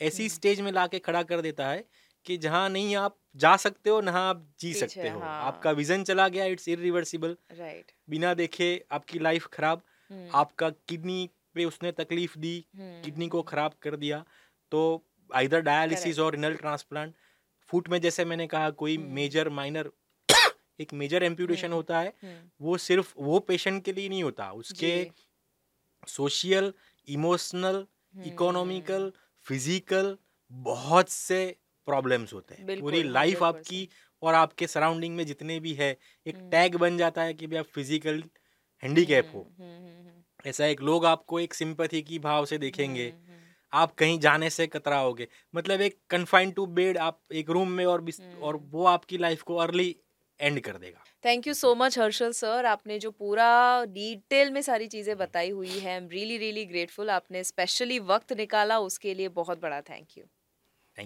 ऐसी हम्म। स्टेज में लाके खड़ा कर देता है कि जहाँ नहीं आप जा सकते हो ना आप जी सकते हो। हाँ। आपका विजन चला गया इट्स इरिवर्सिबल राइट बिना देखे आपकी लाइफ खराब। हम्म, आपका किडनी पे उसने तकलीफ़ दी हम्म, किडनी को खराब कर दिया। तो आइदर डायलिसिस और रिनल ट्रांसप्लांट फुट में जैसे मैंने कहा कोई हम्म। मेजर माइनर एक मेजर एम्प्यूटेशन हम्म, होता है हम्म, वो सिर्फ़ वो पेशेंट के लिए नहीं होता। उसके social emotional hmm, economical physical बहुत से प्रॉब्लम्स होते हैं। पूरी लाइफ आपकी और आपके सराउंडिंग में जितने भी है एक हम्म। टैग बन जाता है कि भाई आप फ़िज़िकल हैंडीकैप हो। हम्म, हम्म, हम्म, ऐसा एक लोग आपको एक सिंपथी की भाव से देखेंगे। हम्म, हम्म, आप कहीं जाने से कतराओगे। मतलब एक कन्फाइन टू बेड आप एक रूम में और और हम्म। वो आपकी लाइफ को अर्ली एंड कर देगा। Thank you so much Harshal sir आपने जो पूरा डिटेल में सारी चीज़ें बताई हुई है I am really really grateful आपने स्पेशली वक्त निकाला उसके लिए बहुत बड़ा थैंक यू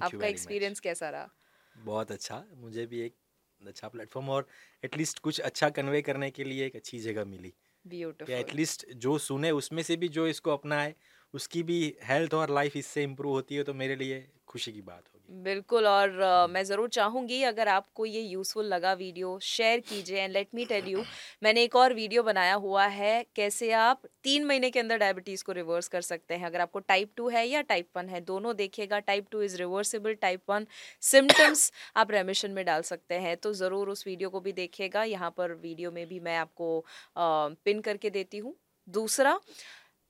आपका एक्सपीरियंस कैसा रहा? बहुत अच्छा। मुझे भी एक अच्छा प्लेटफॉर्म और एटलीस्ट कुछ अच्छा कन्वे करने के लिए एक अच्छी जगह मिली। ब्यूटीफुल एटलीस्ट जो सुने उसमें से भी जो इसको अपनाए, उसकी भी हेल्थ और लाइफ इससे इम्प्रूव होती है तो मेरे लिए खुशी की बात होगी बिल्कुल और अ, मैं ज़रूर चाहूँगी अगर आपको ये यूज़फुल लगा वीडियो शेयर कीजिए and let me tell you मैंने एक और वीडियो बनाया हुआ है कैसे आप तीन महीने के अंदर डायबिटीज़ को रिवर्स कर सकते हैं। अगर आपको टाइप टू है या टाइप वन है दोनों देखिएगा type two is reversible type one symptoms आप रेमिशन में डाल सकते हैं। तो ज़रूर उस वीडियो को भी देखिएगा यहाँ पर वीडियो में भी मैं आपको पिन करके देती हूँ। दूसरा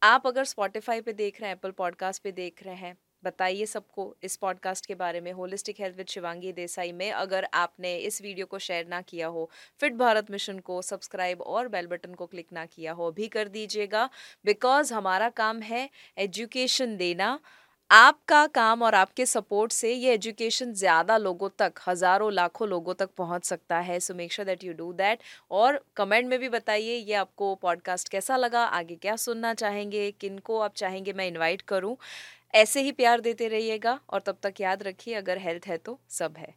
आप अगर स्पॉटिफाई पे देख रहे हैं एप्पल पॉडकास्ट पे देख रहे हैं बताइए सबको इस पॉडकास्ट के बारे में, holistic health with Shivangi Desai में। अगर आपने इस वीडियो को शेयर ना किया हो, फिट भारत मिशन को सब्सक्राइब और बेल बटन को क्लिक ना किया हो भी कर दीजिएगा। बिकॉज़ हमारा काम है एजुकेशन देना। आपका काम और आपके सपोर्ट से ये एजुकेशन ज़्यादा लोगों तक, हज़ारों लाखों लोगों तक पहुँच सकता है। So make sure that you do that और कमेंट में भी बताइए, ये आपको पॉडकास्ट कैसा लगा? आगे क्या सुनना चाहेंगे? किन को आप चाहेंगे मैं इनवाइट करूँ? ऐसे ही प्यार देते रहिएगा और तब तक याद रखिए, अगर हेल्थ है तो सब है।